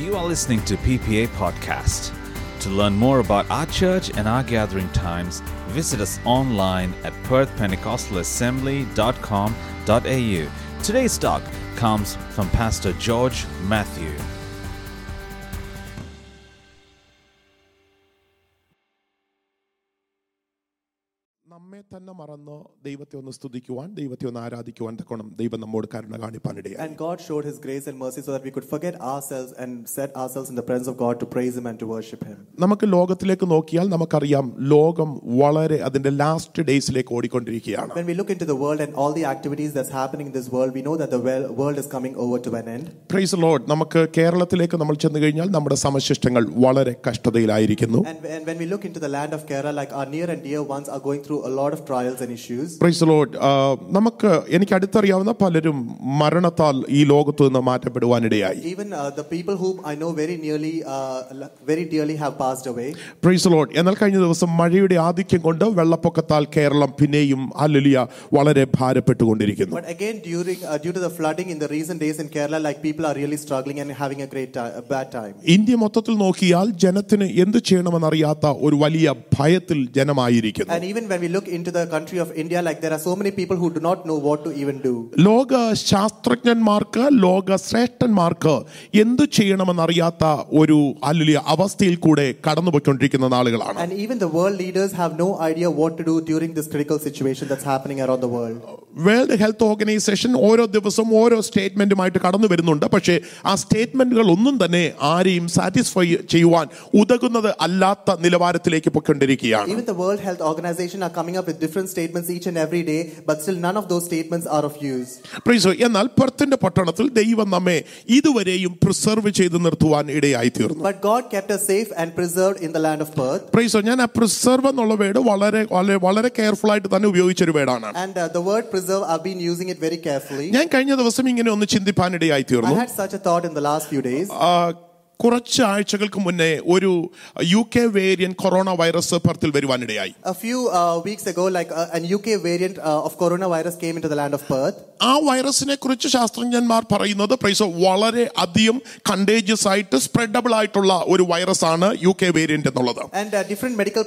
You are listening to PPA Podcast. To learn more about our church and our gathering times, visit us online at perthpentecostalassembly.com.au. Today's talk comes from Pastor George Matthew. ദൈവത്തെ ഒന്ന് സ്തുതിക്കുവാൻ ദൈവത്തെ ഒന്ന് ആരാധിക്കുവാൻ തക്കോണം ദൈവം നമ്മോട് കരുണ കാണിപ്പാനിടയായി And God showed His grace and mercy so that we could forget ourselves and set ourselves in the presence of God to praise Him and to worship Him. നമുക്ക് ലോകത്തിലേക്ക് നോക്കിയാൽ നമുക്കറിയാം ലോകം വളരെ അതിന്റെ ലാസ്റ്റ് ഡേയ്സിലേക്ക് ഓടിക്കൊണ്ടിരിക്കുകയാണ് When we look into the world and all the activities that's happening in this world, we know that the wel- world is coming over to an end. Price load നമുക്ക് കേരളത്തിലേക്ക് നമ്മൾ ചെന്ന് കഴിഞ്ഞാൽ നമ്മുടെ സമശിഷ്ടങ്ങൾ വളരെ കഷ്ടതയിലായിരിക്കുന്നു And, and when we look into the land of Kerala, like our near and dear ones are going through a lot of trials and issues. നമുക്ക് എനിക്ക് അടുത്തറിയാവുന്ന പലരും മരണത്താൽ ഈ ലോകത്തു നിന്ന് മാറ്റപ്പെടുവാനിടയായി. എന്നാൽ കഴിഞ്ഞ ദിവസം മഴയുടെ ആധിക്യം കൊണ്ട് വെള്ളപ്പൊക്കത്താൽ കേരളം പിന്നെയും അല്ലലിയ വളരെ ഭാരപ്പെട്ടുകൊണ്ടിരിക്കുന്നു. ഇന്ത്യ മൊത്തത്തിൽ നോക്കിയാൽ ജനത്തിന് എന്ത് ചെയ്യണമെന്നറിയാത്ത ഒരു വലിയ ഭയത്തിൽ ജനമായിരിക്കുന്നു. Country of India India, like there are so many people who do not know what to even do. ലോക ശാസ്ത്രജ്ഞന്മാർക്ക് ലോക ശ്രേഷ്ഠന്മാർക്ക് എന്ത് ചെയ്യണമെന്നറിയാത്ത ഒരു അല്ലിയ അവസ്ഥയിൽ കൂടെ കടന്നുപോയിക്കൊണ്ടിരിക്കുന്ന നാളുകളാണ് And even the world leaders have no idea what to do during this critical situation that's happening around the world. World health organisation ഓരോ ദിവസവും ഓരോ സ്റ്റേറ്റ്മെന്റുമായിട്ട് കടന്നു വരുന്നുണ്ട് പക്ഷേ ആ സ്റ്റേറ്റ്മെന്റുകൾ ഒന്നും തന്നെ ആരെയും സാറ്റിസ്ഫൈ ചെയ്യുവാൻ ഉതകുന്നത് അല്ലാത്ത നിലവാരത്തിലേക്ക് പൊയ്ക്കൊണ്ടിരിക്കുകയാണ് Even the World Health Organization are coming up with different statements each and every day, but still none of those statements are of use. പ്രീസോ എന്നാൽ പെർത്തിന്റെ പട്ടണത്തിൽ ദൈവം നമ്മെ ഇതുവരെയും പ്രിസർവ് ചെയ്ത് നിർത്തുവാൻ ഇടയായി തീർന്നു But God kept us safe and preserved in the land of Perth. പ്രീസോ ഞാൻ ആ പ്രിസർവ് എന്നുള്ള വേർഡ് വളരെ വളരെ വളരെ കെയർഫുൾ ആയിട്ട് തന്നെ ഉപയോഗിച്ചൊരു വേർഡാണ് And uh, the word preserve, I've been using it very carefully. ഞാൻ കഴിഞ്ഞ ദിവസം ഇങ്ങനെ ഒന്ന് ചിന്തിപ്പാൻ ഇടയായി I തീർന്നു had such a thought in the last few days. കുറച്ച് ആഴ്ചകൾക്ക് മുന്നേ ഒരു U K variant corona virus പുറത്തിൽ വരുവാനിടയായി. ആ വൈറസിനെ കുറിച്ച് ശാസ്ത്രജ്ഞന്മാർ പറയുന്നത് പ്രൈസ് വളരെ അധികം കണ്ടേജിയസ് ആയിട്ട് സ്പ്രെഡബിൾ ആയിട്ടുള്ള ഒരു വൈറസ് ആണ് യു കെ വേരിയന്റ് എന്നുള്ളത് മെഡിക്കൽ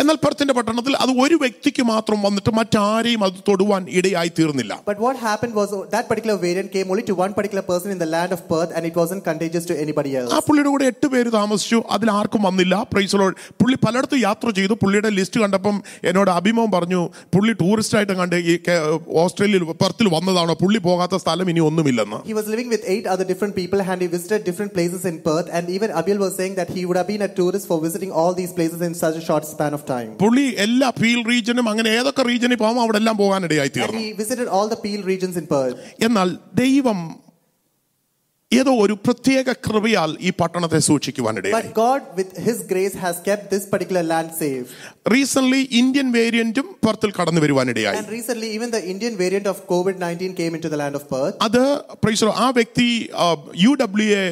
എന്നാൽ പെർത്തിന്റെ പട്ടണത്തിൽ അത് ഒരു വ്യക്തിക്ക് മാത്രം വന്നിട്ട് മറ്റാരെയും അത് തൊടുവാൻ ഇടയായി തീർന്നില്ല. But what happen was that particular variant only to one particular person in the land of Perth and it wasn't contagious to anybody else. ആ പുള്ളിയുടെ കൂടെ എട്ട് പേര് താമസിച്ചു അതിൽ ആർക്കും വന്നില്ല പ്രൈസലോ പുള്ളി പലയിടത്തും യാത്ര ചെയ്തു പുള്ളിയുടെ ലിസ്റ്റ് കണ്ടപ്പം എന്നോട് അഭിമോം പറഞ്ഞു പുള്ളി ടൂറിസ്റ്റ് ആയിട്ട് കണ്ട് ഈ കേ- ഓസ്ട്രേലിയയിൽ പെർത്തിൽ വന്നതാണോ പുള്ളി പോകാത്ത സ്ഥലം ഇനി ഒന്നുമില്ലെന്ന് He was living with eight other different people and he visited different places in Perth and even Abil was saying that he would have been a tourist for visiting all these places in such a short span of time. പുള്ളി എല്ലാ feel റീജനും അങ്ങനെ ഏതൊക്കെ റീജനിൽ പോകുമ്പോൾ അവിടെ എല്ലാം പോകാനിടയായി And തീർന്നു he visited all the Peel regions in Perth. എന്നാൽ ദൈവം even ഏതോ ഒരു പ്രത്യേക കൃപയാൽ ഈ പട്ടണത്തെ സൂക്ഷിക്കുവാനിടയായി But God, with His grace, has kept this particular land safe. Recent Indian വേരിയന്റും പെർത്തിൽ കടന്നു വരുവാനിടയായി And recently, even the Indian variant of COVID 19 came into the land of Perth. അത് പ്രൈസോ ആ വ്യക്തി യു ഡബ്ല്യു എ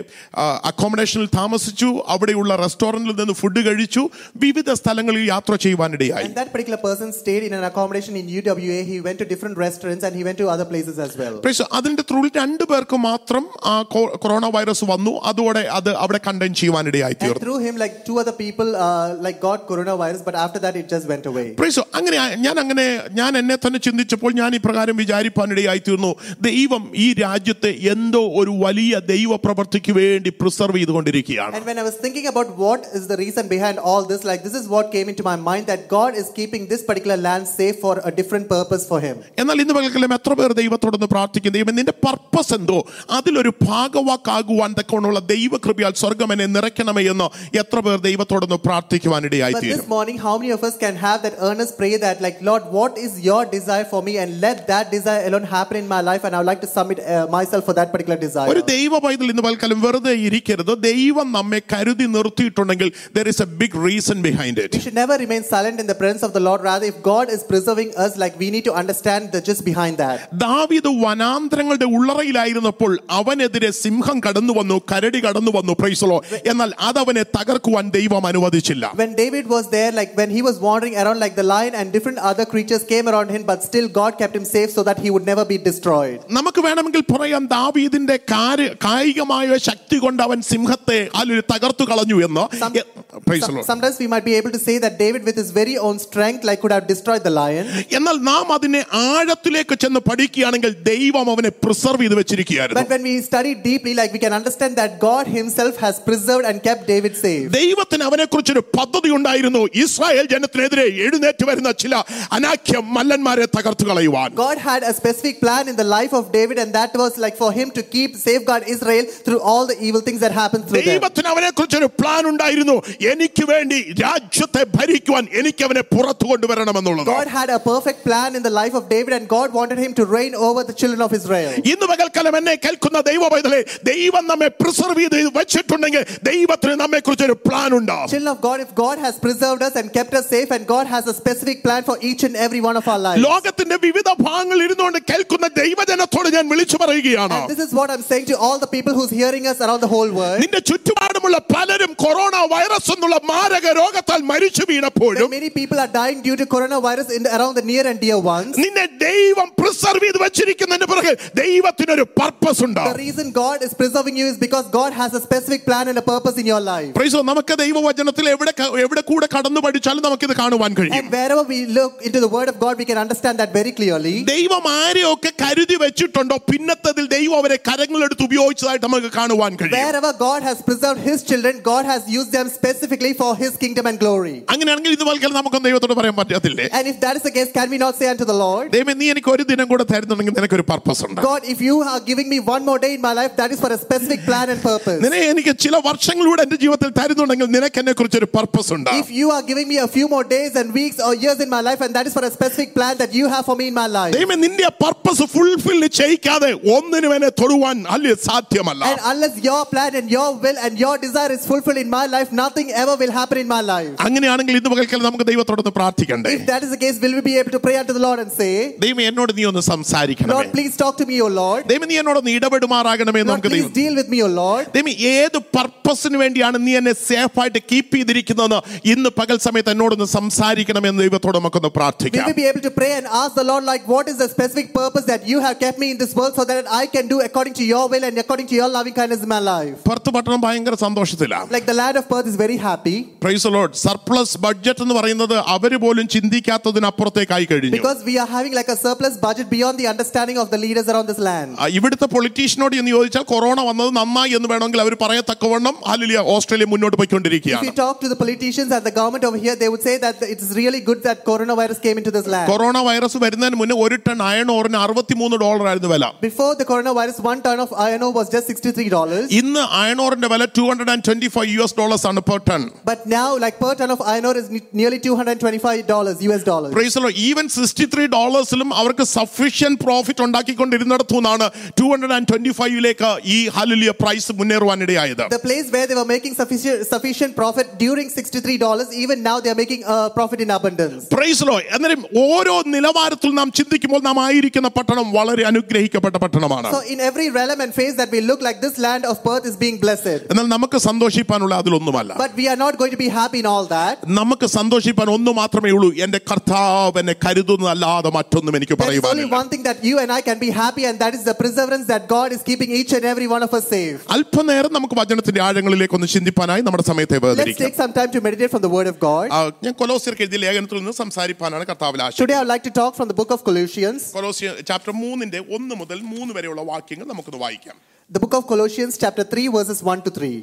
അക്കോമഡേഷനിൽ താമസിച്ചു അവിടെയുള്ള റെസ്റ്റോറന്റിൽ നിന്ന് ഫുഡ് കഴിച്ചു വിവിധ സ്ഥലങ്ങളിൽ യാത്ര ചെയ്യുവാനിടയായി And that particular person stayed in an accommodation in UWA. He went to different restaurants and he went to other places as well. പ്രൈസോ അതിന്റെ ത്രൂവിൽ രണ്ടു പേർക്ക് മാത്രം ആ കൊ- കൊറോണ വൈറസ് വന്നു അതോടെ അത് അവിടെ കണ്ടെയ്ൻ ചെയ്യുവാനിടയായി And തീർന്നു through him, like two other people, uh, like got coronavirus, but after that, it just went away. പ്രൈസോ അങ്ങനെ ആ- ഞാൻ അങ്ങനെ ഞാൻ എന്നെ തന്നെ ചിന്തിച്ചപ്പോൾ ഞാൻ ഇപ്രകാരം വിചാരിപ്പാനിടയായി തീർന്നു ദൈവം ഈ രാജ്യത്തെ എന്തോ ഒരു വലിയ ദൈവ പ്രവർത്തിക്ക് വേണ്ടി പ്രിസർവ് ചെയ്തുകൊണ്ടിരിക്കുകയാണ് And when I was thinking about what is the reason behind all this, like this is what came into my mind that God is keeping this particular land safe for a different purpose for Him. എന്നാൽ ഇന്ന് പകൽക്കാലം എത്ര പേർ ദൈവത്തോടൊന്ന് പ്രാർത്ഥിക്കും ദൈവം നിന്റെ purpose എന്തോ അതിലൊരു ഭാഗവാക്കാകുവാൻ തക്കോണുള്ള ദൈവകൃപയാൽ സ്വർഗം എന്നെ നിറയ്ക്കണമേ എന്ന് എത്ര പേർ ദൈവത്തോടൊന്ന് പ്രാർത്ഥിക്കുവാനിടയായി But തീരും this morning, how many of us can have that earnest prayer that, like, Lord, what is your desire for me? And let that desire alone happen in my life. And I would like to submit uh, myself for that particular desire. ഒരു ദൈവ പൈതൽ ഇന്ന് പൽക്കാലം വെറുതെ ഇരിക്കരുത് ദൈവം നമ്മെ കരുതി നിർത്തിയിട്ടുണ്ടെങ്കിൽ there is A big reason behind We it should never remain silent in the presence of the Lord. Rather, if God is preserving us, like, we need to understand the just behind that. ദാവീദ് വനാന്തരങ്ങളുടെ ഉള്ളറയിലായിരുന്നപ്പോൾ അവനെതിരെ സിംഹം കടന്നു വന്നു കരടി കടന്നു വന്നു പ്രൈസലോ എന്നാൽ അതവനെ തകർക്കുവാൻ ദൈവം അനുവദിച്ചില്ല When David was there, like when he was wandering around like the lion and different other creatures came around him, but still God kept him safe so that he would never be destroyed. നമുക്ക് വേണമെങ്കിൽ പറയാം ദാവീദിന്റെ കാര്യ കായികമായ ശക്തി കൊണ്ട് അവൻ സിംഹത്തെ അല്ലെങ്കിൽ തകർത്തു കളഞ്ഞു എന്ന് Some- A- Praise the Some- Lord. sometimes we might be able to say that David, with his very own strength, like could have destroyed the lion. എന്നാൽ നാം അതിനെ ആഴത്തിലേക്ക് ചെന്ന് പഠിക്കുകയാണെങ്കിൽ ദൈവം അവനെ പ്രിസർവ് ചെയ്ത് വെച്ചിരിക്കുകയായിരുന്നു But when we study deeply, like we can understand that God Himself has preserved and kept David safe. ദൈവത്തിന് അവനെ കുറിച്ചൊരു പദ്ധതി ഉണ്ടായിരുന്നു ഇസ്രായേൽ ജനത്തിനെതിരെ എഴുന്നേറ്റ് വരുന്ന ചില അനാഖ്യ മല്ലന്മാരെ തകർത്തു കളയുവാൻ God had a specific plan in the life of David, and that was like for him to keep safeguard Israel through all the evil things that happened through them. ദൈവത്തിന് അവനെ കുറിച്ചൊരു പ്ലാൻ ഉണ്ടായിരുന്നു എനിക്ക് വേണ്ടി രാജ്യത്തെ ഭരിക്കുവാൻ എനിക്ക് അവനെ പുറത്തു കൊണ്ടുവരണമെന്നുള്ളത് God had a perfect plan in the life of David, and God wanted him to reign over the children of Israel. ഇന്ന് പകൽക്കാലം എന്നെ കേൾക്കുന്ന ദൈവ പൈതലെ ദൈവം നമ്മെ പ്രിസർവ് ചെയ്ത് വെച്ചിട്ടുണ്ടെങ്കിൽ ദൈവത്തിന് നമ്മെ കുറിച്ചൊരു പ്ലാൻ ഉണ്ടാവും Children of God, if God has preserved us and kept us safe, and God has a specific plan for each and every one of our lives. ലോകത്തിന്റെ വിവിധ ഭാഗങ്ങളിൽ ഇരുന്നുകൊണ്ട് കേൾക്കുന്ന ദൈവജനത്തോട് ഞാൻ വിളിച്ചു പറയുകയാണ് And this is what I'm saying to all the people who's hearing us around the whole world. നിന്റെ ചുറ്റുപാടുമുള്ള പലരും കൊറോണ വൈറസ് എന്നുള്ള മാരക രോഗത്താൽ മരിച്ചു That വീണപ്പോഴും many people are dying due to coronavirus in around the near and dear ones. നിന്നെ ദൈവം preserve ചെയ്ത് വെച്ചിരിക്കുന്നതിന് പിറകെ ദൈവത്തിനൊരു പർപ്പസ് ഉണ്ട് The reason God is preserving you is because God has a specific plan and a purpose in your life. Praise the Lord. നമുക്ക് ദൈവവചനത്തിൽ എവിടെ ക- എവിടെ കൂടെ കടന്നു പഠിച്ചാലും നമുക്കിത് കാണുവാൻ കഴിയും And wherever we look into the word of God, we can understand that very clearly. ദൈവം ആരെയൊക്കെ കരുതി വെച്ചിട്ടുണ്ടോ പിന്നത്തതിൽ ദൈവം അവരെ കരങ്ങളെടുത്ത് ഉപയോഗിച്ചതായിട്ട് നമുക്ക് കാണുവാൻ കഴിയും Wherever God has preserved his children, God has used them specifically for his kingdom and glory. അങ്ങനെയാണെങ്കിൽ ഇത് വൽക്കൽ നമുക്കൊന്നും ദൈവത്തോട് പറയാൻ പറ്റത്തില്ലേ And if that is the case, can we not say unto the Lord, ദൈവം നീ എനിക്ക് ഒരു ദിനം കൂടെ തരുന്നുണ്ടെങ്കിൽ നിനക്കൊരു പർപ്പസ് ഉണ്ട് God, if you are giving me one more day in my life, that is for a specific plan and purpose. നിന്നെ എനിക്ക് ചില വർഷങ്ങളിലൂടെ എന്റെ ജീവിതത്തിൽ തരുന്നുണ്ടെങ്കിൽ നിനക്ക് എന്നെ കുറിച്ച് ഒരു പർപ്പസ് ഉണ്ട് If you are giving me a few more days and weeks or years in my life, and that is for a specific plan that you have for me in my life. ദൈവം നിന്റെ purpose fulfil ചെയ്യിക്കാതെ ഒന്നിനും എന്നെ തൊടുവാൻ അല്ലെ സാധ്യമല്ല And unless your plan and your will and your desire is fulfilled in my life, nothing ever will happen in my life. അങ്ങനെയാണെങ്കിൽ ഇന്ന് പകൽക്കാലം നമുക്ക് ദൈവത്തോടൊന്ന് പ്രാർത്ഥിക്കണ്ടേ If that is the case, will we be able to pray unto the Lord and say, ദൈവം എന്നോട് നീ ഒന്ന് സംസാരിക്കണമേ Lord, please talk to me, O Lord. ദൈവം നീ എന്നോടൊന്ന് ഇടപെടുമാറാകണമേ എന്ന് Lord, നമുക്ക് please ദൈവം deal with me, O Lord. ദൈവം ഏത് പർപ്പസിന് വേണ്ടിയാണ് നീ എന്നെ സേഫ് ആയിട്ട് കീപ്പ് ചെയ്തിരിക്കുന്നതെന്ന് ഇന്ന് പകൽ സമയത്ത് എന്നോടൊന്ന് സംസാരിക്കണമെന്ന് ദൈവത്തോട് നമുക്കൊന്ന് Will പ്രാർത്ഥിക്കാം we be able to pray and ask the Lord, like, what is the specific purpose that you have kept me in this world so that I can do according to your will and according to your loving kindness in my life? പുറത്ത് പട്ടണം ഭയങ്കര സന്തോഷത്തിലാണ് Like the land of Perth is very happy price load surplus budget എന്ന് പറയുന്നത് അവര് പോലും ചിന്തിക്കാത്തതിനപ്പുറത്തേക്കായി കഴിഞ്ഞു because we are having like a surplus budget beyond the understanding of the leaders around this land. ആ, ഇവിടുത്തെ പൊളിറ്റീഷ്യനോട് എന്ന് ചോദിച്ചാൽ കൊറോണ വന്നത് നന്നായി എന്ന് വേണമെങ്കിൽ അവർ പറയത്തക്കവണ്ണം ഹാലിയ ഓസ്ട്രേലിയ മുന്നോട്ട് If പോയിക്കൊണ്ടിരിക്കുകയാണ് you talk to the politicians and the government over here, they would say that it's really good that coronavirus came into this land. Corona virus വരുന്നതിന് മുന്നേ ഒരു ടൺ അയൺ ഓറിന് അറുപത്തിമൂന്ന് ഡോളർ ആയിരുന്നു വില Before the coronavirus, one ton of iron ore was just $63. ഇന്ന് iron ഓറിന്റെ വില two hundred and twenty five U S dollars ആണ് per ton But now, like per ton of iron ore is five nearly $225 US dollars. പ്രൈസലോ even sixty three ഡോളേഴ്സിലും അവർക്ക് sufficient profit ഉണ്ടാക്കിക്കൊണ്ടിരുന്നിടത്തു നിന്നാണ് two hundred and twenty ഫൈവിലേക്ക് ഈ ഹാലിയ price മുന്നേറുവാനിടയായത് The place where they were making sufficient, sufficient profit during $63, even now they are making a profit in abundance. പ്രൈസലോ അന്നേരം ഓരോ നിലവാരത്തിൽ നാം ചിന്തിക്കുമ്പോൾ നാം ആയിരിക്കുന്ന പട്ടണം വളരെ അനുഗ്രഹിക്കപ്പെട്ട പട്ടണമാണ് So in every realm and phase that we look like this land of Perth is being blessed. എന്നാൽ നമുക്ക് സന്തോഷിപ്പാനുള്ള അതിലൊന്നുമല്ല But we are not going to be happy in all that. നമുക്ക് സന്തോഷിപ്പാൻ ഒന്ന് മാത്രമേ ഉള്ളൂ എന്റെ കർത്താവ് എന്നെ കരുതുന്നതല്ലാതെ മറ്റൊന്നും എനിക്ക് There is only പറയുവാനില്ല one thing that you and I can be happy, and that is the perseverance that God is keeping each and every one of us safe. അല്പനേരം നമുക്ക് വചനത്തിന്റെ ആഴങ്ങളിലേക്ക് ഒന്ന് ചിന്തിപ്പാനായി നമ്മുടെ സമയത്തെ Let's വേദനിക്കാം take some time to meditate from the Word of God. ആ, ഞാൻ കൊലോസിയർക്ക് എഴുതിയ ലേഖനത്തിൽ നിന്ന് സംസാരിപ്പാനാണ് കർത്താവിൽ ആശയം Today I would like to talk from the book of Colossians. കൊലോസിയ chapter മൂന്നിന്റെ ഒന്ന് മുതൽ മൂന്ന് വരെയുള്ള വാക്യങ്ങൾ നമുക്കൊന്ന് വായിക്കാം The book of Colossians, chapter 3, verses 1 to 3.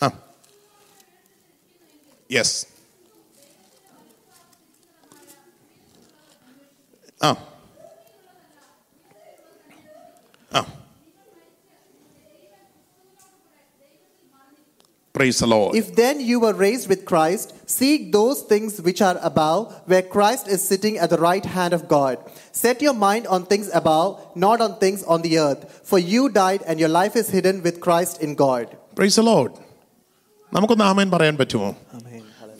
ആ യെസ് ആ price the Lord. If then you were raised with Christ, seek those things which are above, where Christ is sitting at the right hand of God. Set your mind on things above, not on things on the earth. For you died, and your life is hidden with Christ in God. Price the Lord. നമുക്കൊന്ന് ആമേൻ പറയാൻ പറ്റുമോ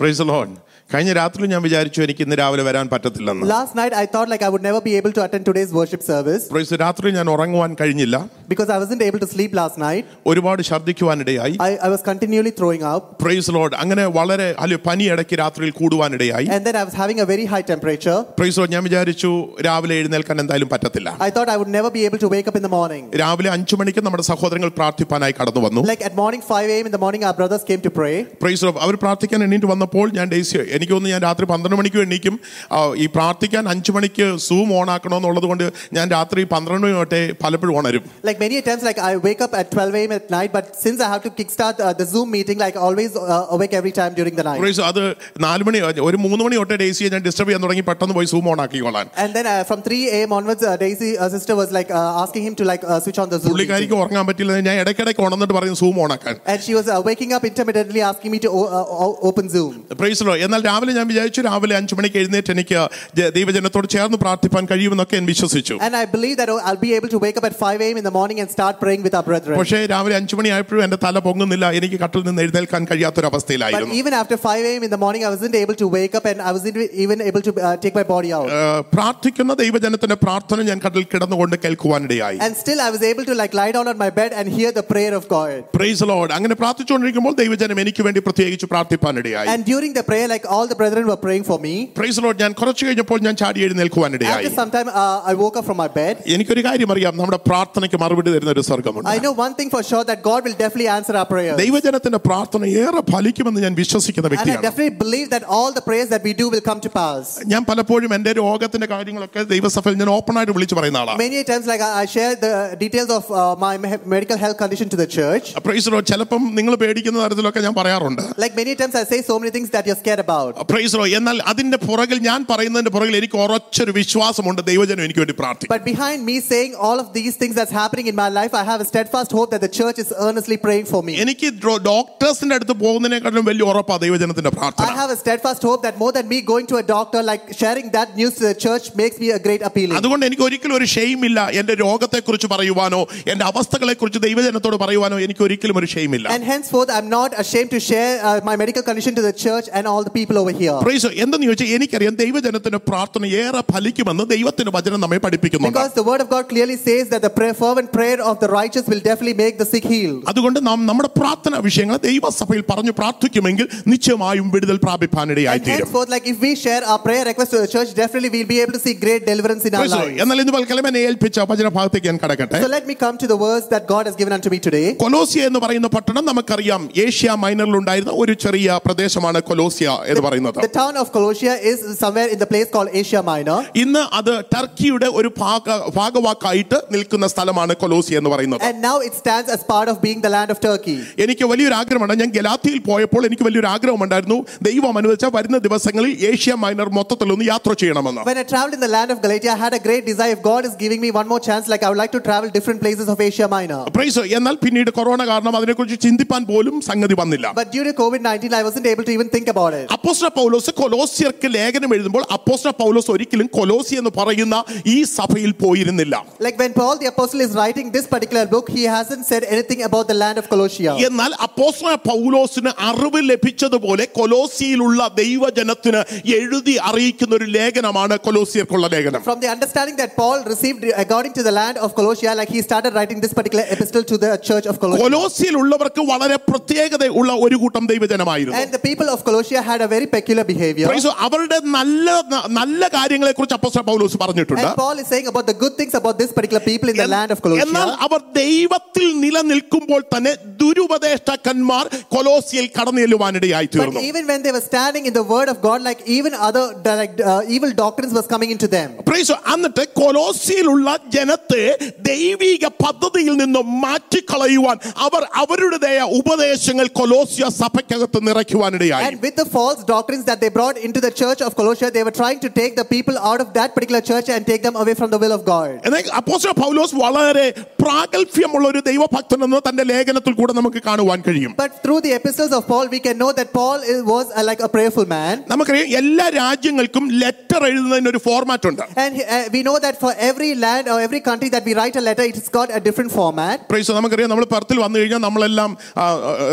price the Lord. കഴിഞ്ഞ രാത്രി ഞാൻ വിചാരിച്ചു എനിക്ക് ഇന്ന് രാവിലെ വരാൻ പറ്റത്തില്ലെന്ന് Last night I thought like I would never be able to attend today's worship service praise രാത്രി ഞാൻ ഉറങ്ങുവാൻ കഴിഞ്ഞില്ല because I wasn't able to sleep last night. ഒരുപാട് ഛർദ്ദിക്കുവാനിടയായി I, I was continually throwing up praise lord അങ്ങനെ വളരെ അല്ലെ പനി ഇടയ്ക്ക് രാത്രിയിൽ കൂടുവാനിടയായി and then I was having a very high temperature. Praise lord ഞാൻ വിചാരിച്ചു രാവിലെ എഴുന്നേൽക്കാൻ എന്തായാലും പറ്റത്തില്ല I thought I would never be able to wake up in the morning. രാവിലെ അഞ്ചു മണിക്ക് നമ്മുടെ സഹോദരങ്ങൾ പ്രാർത്ഥിപ്പാനായി കടന്നു വന്നു Like at morning 5 a.m. in the morning, our brothers came to pray. Praise load അവർ പ്രാർത്ഥിക്കാൻ എണ്ണീറ്റ് വന്നപ്പോൾ ഞാൻ ഡേസി എനിക്ക് തോന്നുന്നു ഞാൻ രാത്രി പന്ത്രണ്ട് മണിക്ക് എണ്ണീക്കും ആ, ഈ പ്രാർത്ഥിക്കാൻ അഞ്ചു മണിക്ക് സൂം ഓൺ ആക്കണമെന്നുള്ളത് കൊണ്ട് ഞാൻ രാത്രി പന്ത്രണ്ട് മണി തൊട്ടേ പലപ്പോഴും ഉണരും Like many a times, like I wake up at 12 a.m. at night, but since I have to kickstart uh, the Zoom meeting, like always uh, awake every time during the night. Praise അത് നാല് മണി ഒരു മൂന്ന് മണി തൊട്ടേ ഡേസിയെ ഞാൻ disturb ചെയ്യാൻ തുടങ്ങി പെട്ടെന്ന് പോയി സൂം ഓൺ ആക്കിക്കോളാൻ And then uh, from 3 a.m. onwards, uh, Daisy, uh, sister, was like uh, asking him to like uh, switch on the Zoom. meeting. പുള്ളിക്കാരിക്ക് ഉറങ്ങാൻ പറ്റില്ല ഞാൻ ഇടയ്ക്കിടയ്ക്ക് ഉണർന്നിട്ട് പറയും സൂം ഓൺ ആക്കാൻ And she was uh, waking up intermittently asking me to o- uh, o- open Zoom. Price law എന്നാൽ രാവിലെ ഞാൻ വിചാരിച്ചു രാവിലെ അഞ്ചു മണിക്ക് എഴുന്നേറ്റ് എനിക്ക് ജ- ദൈവജനത്തോട് ചേർന്ന് പ്രാർത്ഥിപ്പാൻ കഴിയുമെന്നൊക്കെ ഞാൻ വിശ്വസിച്ചു And I believe that oh, I'll be able to wake up at 5 a.m. in the morning and start praying with our brethren. പക്ഷേ രാവിലെ അഞ്ചു മണി ആയപ്പോഴും എന്റെ തല പൊങ്ങുന്നില്ല എനിക്ക് കട്ടിൽ നിന്ന് എഴുന്നേൽക്കാൻ But കഴിയാത്തൊരവസ്ഥയിലായിരുന്നു even after 5 a.m. in the morning, I wasn't able to wake up and I wasn't even able to uh, take my body out. ഏഹ്, പ്രാർത്ഥിക്കുന്ന ദൈവജനത്തിന്റെ പ്രാർത്ഥന ഞാൻ കട്ടിൽ കിടന്നുകൊണ്ട് കേൾക്കുവാനിടയായി And still, I was able to like lie down on my bed and hear the prayer of God. Praise lord അങ്ങനെ പ്രാർത്ഥിച്ചുകൊണ്ടിരിക്കുമ്പോൾ ദൈവജനം എനിക്ക് വേണ്ടി പ്രത്യേകിച്ച് പ്രാർത്ഥിപ്പാനിടയായി And during the prayer, like all the brethren were praying for me. Price load ഞാൻ കുറച്ച് കഴിഞ്ഞപ്പോൾ ഞാൻ ചാടി എഴുന്നേൽക്കുവാനിടയായി After some time, uh, I woke up from my bed. എനിക്കൊരു കാര്യം അറിയാം നമ്മുടെ പ്രാർത്ഥനയ്ക്ക് മറുപടി തരുന്ന ഒരു സ്വർഗമുണ്ട് I know one thing for sure that God will definitely answer our prayers. ദൈവജനത്തിന്റെ പ്രാർത്ഥന ഏറെ ഫലിക്കുമെന്ന് ഞാൻ വിശ്വസിക്കുന്ന And I വ്യക്തിയാണ് definitely believe that all the prayers that we do will come to pass. ഞാൻ പലപ്പോഴും എന്റെ രോഗത്തിന്റെ കാര്യങ്ങളൊക്കെ ദൈവസഭയിൽ ഞാൻ ഓപ്പൺ ആയിട്ട് വിളിച്ചു പറയുന്ന ആളാണ് Many a times, like I I share the details of uh, my me- medical health condition to the church. Price law ചിലപ്പം നിങ്ങൾ പേടിക്കുന്ന തരത്തിലൊക്കെ ഞാൻ പറയാറുണ്ട് Like many times, I say so many things that you're scared about. Price law എന്നാൽ അതിന്റെ പുറകിൽ ഞാൻ പറയുന്നതിന്റെ പുറകിൽ എനിക്ക് ഉറച്ചൊരു വിശ്വാസമുണ്ട് ദൈവജനം എനിക്ക് വേണ്ടി പ്രാർത്ഥിക്കും But behind me saying all of these things that's happening in my life, I have a steadfast hope that the church is earnestly praying for me. എനിക്ക് ഡോ- ഡോക്ടേഴ്സിന്റെ അടുത്ത് പോകുന്നതിനെക്കാളും വലിയ ഉറപ്പാ ദൈവജനത്തിന്റെ I പ്രാർത്ഥന have a steadfast hope that more than me going to a doctor, like sharing that news to the church, makes me a great appealing. അതുകൊണ്ട് എനിക്ക് ഒരിക്കലും ഒരു ഷെയിമില്ല എന്റെ രോഗത്തെക്കുറിച്ച് പറയുവാനോ എന്റെ അവസ്ഥകളെ കുറിച്ച് ദൈവജനത്തോട് പറയുവാനോ എനിക്ക് ഒരിക്കലും ഒരു ഷെയിമില്ല And henceforth, I'm not ashamed to share uh, my medical condition to the church and all the people over here. Praise എന്തെന്ന് ചോദിച്ചാൽ എനിക്കറിയാം ദൈവജനത്തിന്റെ പ്രാർത്ഥന ഏറെ ഫലിക്കുമെന്ന് ദൈവത്തിന്റെ വചനം നമ്മെ പഠിപ്പിക്കുന്നുണ്ട് Because the word of God clearly says that the prayer, fervent prayer of the righteous will definitely make the sick healed. അതുകൊണ്ട് നാം നമ്മുടെ പ്രാർത്ഥന വിഷയങ്ങൾ ദൈവസഭയിൽ പറഞ്ഞു പ്രാർത്ഥിക്കുമെങ്കിൽ നിശ്ചയമായും വിടുതൽ പ്രാപിപ്പാനിടയായി And തീരും henceforth, like if we share our prayer request to the church, definitely we'll be able to see great deliverance in our Praise the Lord. lives. എന്നാൽ ഇന്ന് പൽക്കലം എന്നെ ഏൽപ്പിച്ച വചന ഭാഗത്തേക്ക് ഞാൻ കടക്കട്ടെ So let me come to the words that God has given unto me today. കൊലോസിയ എന്ന് പറയുന്ന പട്ടണം നമുക്കറിയാം ഏഷ്യ മൈനറിൽ ഉണ്ടായിരുന്ന ഒരു ചെറിയ പ്രദേശമാണ് കൊലോസിയ എന്ന് പറയുന്നത് The town of Colossia is somewhere in the place called Asia Minor. ഇന്ന് അത് ടർക്കിയുടെ ഒരു ഭാഗ ഭാഗവാക്കായിട്ട് നിൽക്കുന്ന സ്ഥലമാണ് കൊലോസിയ എന്ന് പറയുന്നത് And now it stands as part of being the land of Turkey. എനിക്ക് വലിയൊരു ആഗ്രഹമുണ്ട് ഞാൻ ഗലാത്തിയിൽ പോയപ്പോൾ എനിക്ക് വലിയൊരു ആഗ്രഹമുണ്ടായിരുന്നു ദൈവം അനുവദിച്ച വരുന്ന ദിവസങ്ങളിൽ ഏഷ്യ മൈനർ മൊത്തത്തിലൊന്ന് യാത്ര ചെയ്യണമെന്ന് When I traveled in the land of Galatia, I had a great desire. If God is giving me one more chance, like I would like to travel different places of Asia Minor. Praise എന്നാൽ പിന്നീട് corona കാരണം അതിനെക്കുറിച്ച് ചിന്തിപ്പാൻ പോലും സംഗതി വന്നില്ല But due to COVID 19, I wasn't able to even think about it. അപ്പോസ്റ്റ പൗലോസ് കൊലോസിയർക്ക് ലേഖനം എഴുതുമ്പോൾ അപ്പോസ്റ്റ പൗലോസ് ഒരിക്കലും കൊലോസി എന്ന് പറയുന്ന ഈ സഭയിൽ പോയിരുന്നില്ല Like when Paul the Apostle is writing this particular book, he hasn't said anything about the land of Colossia. എന്നാൽ അപ്പോസ്റ്റല പൗലോസിന് അറിവ് ലഭിച്ചതുപോലെ കൊലോസിയിലുള്ള ദൈവജനത്തിന് എഴുതി അറിയിക്കുന്ന ഒരു ലേഖനമാണ് കൊലോസിയർക്കുള്ള ലേഖനം From the understanding that Paul received according to the land of Colossia, like he started writing this particular epistle to the church of Colossia. കൊലോസിയിലുള്ളവർക്ക് വളരെ പ്രത്യേകത ഉള്ള ഒരു കൂട്ടം ദൈവജനമായിരുന്നു And the people of Colossia had a very peculiar behavior. Praise God. അവരുടെ നല്ല നല്ല കാര്യങ്ങളെ കുറിച്ച് അപ്പോസ്റ്റല പൗലോസ് പറഞ്ഞിട്ടുണ്ട് And Paul is saying about the good things about this particular people in the land of എന്നാൽ Colossia. അവർ ദൈവത്തിൽ നിലനിൽക്കുമ്പോൾ തന്നെ ദുരുപദേഷ്ടക്കന്മാർ കൊലോസിയിൽ കടന്നു ചെല്ലുവാനിടയായി But തീർന്നു even when they were standing in the word of God, like even other like, uh, evil doctrines was coming into them. Praise God. എന്നിട്ട് കൊലോസിയിലുള്ള ജനത്തെ ദൈവിക പദ്ധതിയിൽ നിന്ന് മാറ്റിക്കളയുവാൻ അവർ അവരുടേതായ ഉപദേശങ്ങൾ കൊലോസിയ സഭയ്ക്കകത്ത് നിറയ്ക്കുവാനിടയായി And with the false doctrines that they brought into the church of Colossia, they were trying to take the people out of that particular church and take them away from the will of God. എന്നാൽ അപ്പോസ്റ്റലൻ പൗലോസ് വളരെ പ്രാഗൽഭ്യമുള്ള ഒരു ദൈവഭക്തനെന്ന് തന്റെ ലേഖനത്തിൽ കൂടെ നമുക്ക് കാണുവാൻ കഴിയും But through the epistles of Paul, we can know that Paul is- was uh, like a prayerful man. നമുക്കറിയാം എല്ലാ രാജ്യങ്ങൾക്കും ലെറ്റർ എഴുതുന്നതിന് ഒരു ഫോർമാറ്റ് ഉണ്ട് And he- uh, we know that for every land or every country that we write a letter, it's got a different format. Price നമുക്കറിയാം നമ്മൾ പെർത്തിൽ വന്നു കഴിഞ്ഞാൽ നമ്മളെല്ലാം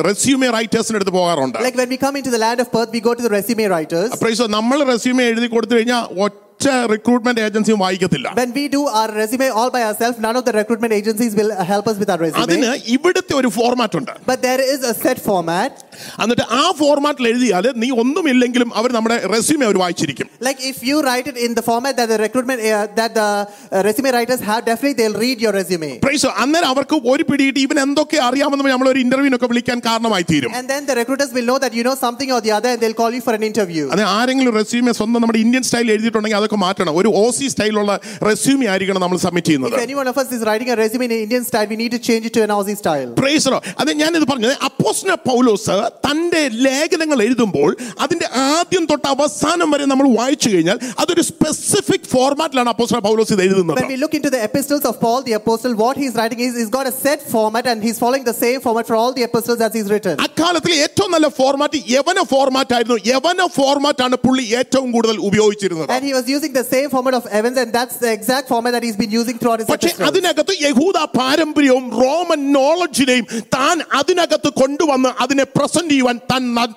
റെസ്യൂമെ റൈറ്റേഴ്സിന്റെ അടുത്ത് പോകാറുണ്ട് Like when we come into the land of Perth, we go to the resume writers, പ്രൈസോ നമ്മൾ resume എഴുതി കൊടുത്തു കഴിഞ്ഞാൽ ഒറ്റ റിക്രൂട്ട്മെന്റ് ഏജൻസിയും വായിക്കത്തില്ല when we do our resume all by ourselves, none of the recruitment agencies will uh, help us with our resume. അതിന് ഇവിടുത്തെ ഒരു ഫോർമാറ്റ് ഉണ്ട് But there is a set format. എന്നിട്ട് ആ ഫോർമാറ്റിൽ എഴുതിയാൽ നീ ഒന്നുമില്ലെങ്കിലും അവർ നമ്മുടെ റെസ്യൂമെ അവർ വായിച്ചിരിക്കും. Like if you write it in the format that the recruitment that the resume writers have definitely they will read your resume praise അന്നേരം അവർക്ക് ഒരു പിടിയിട്ട് ഇവൻ എന്തൊക്കെ അറിയാമെന്ന് നമ്മൾ ഒരു ഇന്റർവ്യൂനൊക്കെ വിളിക്കാൻ കാരണമായി തീരും. And then the recruiters will know that you know something or the other and they will call you for an interview അതെ ആരെങ്കിലും റെസ്യൂമെ സ്വന്തം നമ്മുടെ ഇന്ത്യൻ സ്റ്റൈൽ എഴുതിയിട്ടുണ്ടെങ്കിൽ അതൊക്കെ മാറ്റണം. ഒരു ഓസി സ്റ്റൈലുള്ള റെസ്യൂമെ ആയിരിക്കണം നമ്മൾ സബ്മിറ്റ് ചെയ്യുന്നത്. Any one of us is writing a resume in Indian style we need to change it to an Aussie style. Praise lord. അതെ ഞാൻ ഇത് അപ്പോസ്തല പൗലോസ് തന്റെ ലേഖനങ്ങൾ എഴുതുമ്പോൾ അതിന്റെ ആദ്യം തൊട്ട് അവസാനം വരെ നമ്മൾ വായിച്ചു കഴിഞ്ഞാൽ അതൊരു സ്പെസിഫിക് ഫോർമാറ്റിലാണ് അപ്പോസ്ന പൗലോസ് ഇത് എഴുതുന്നത് When we look into the epistles of Paul the apostle, what he's writing is he's got a set format and he's following the same format for all the epistles as he's written. അക്കാലത്തിൽ ഏറ്റവും നല്ല format യവന format ആയിരുന്നു യവന format ആണ് പുള്ളി ഏറ്റവും കൂടുതൽ ഉപയോഗിച്ചിരുന്നത് And he was using the same format of Evans, and that's the exact format that he's been using throughout his പക്ഷെ epistles. അതിനകത്ത് യഹൂദ പാരമ്പര്യവും റോമൻ നോളജിനെയും താൻ അതിനകത്ത് കൊണ്ടുവന്ന് അതിനെ പ്രസന്റ് ചെയ്യുവാൻ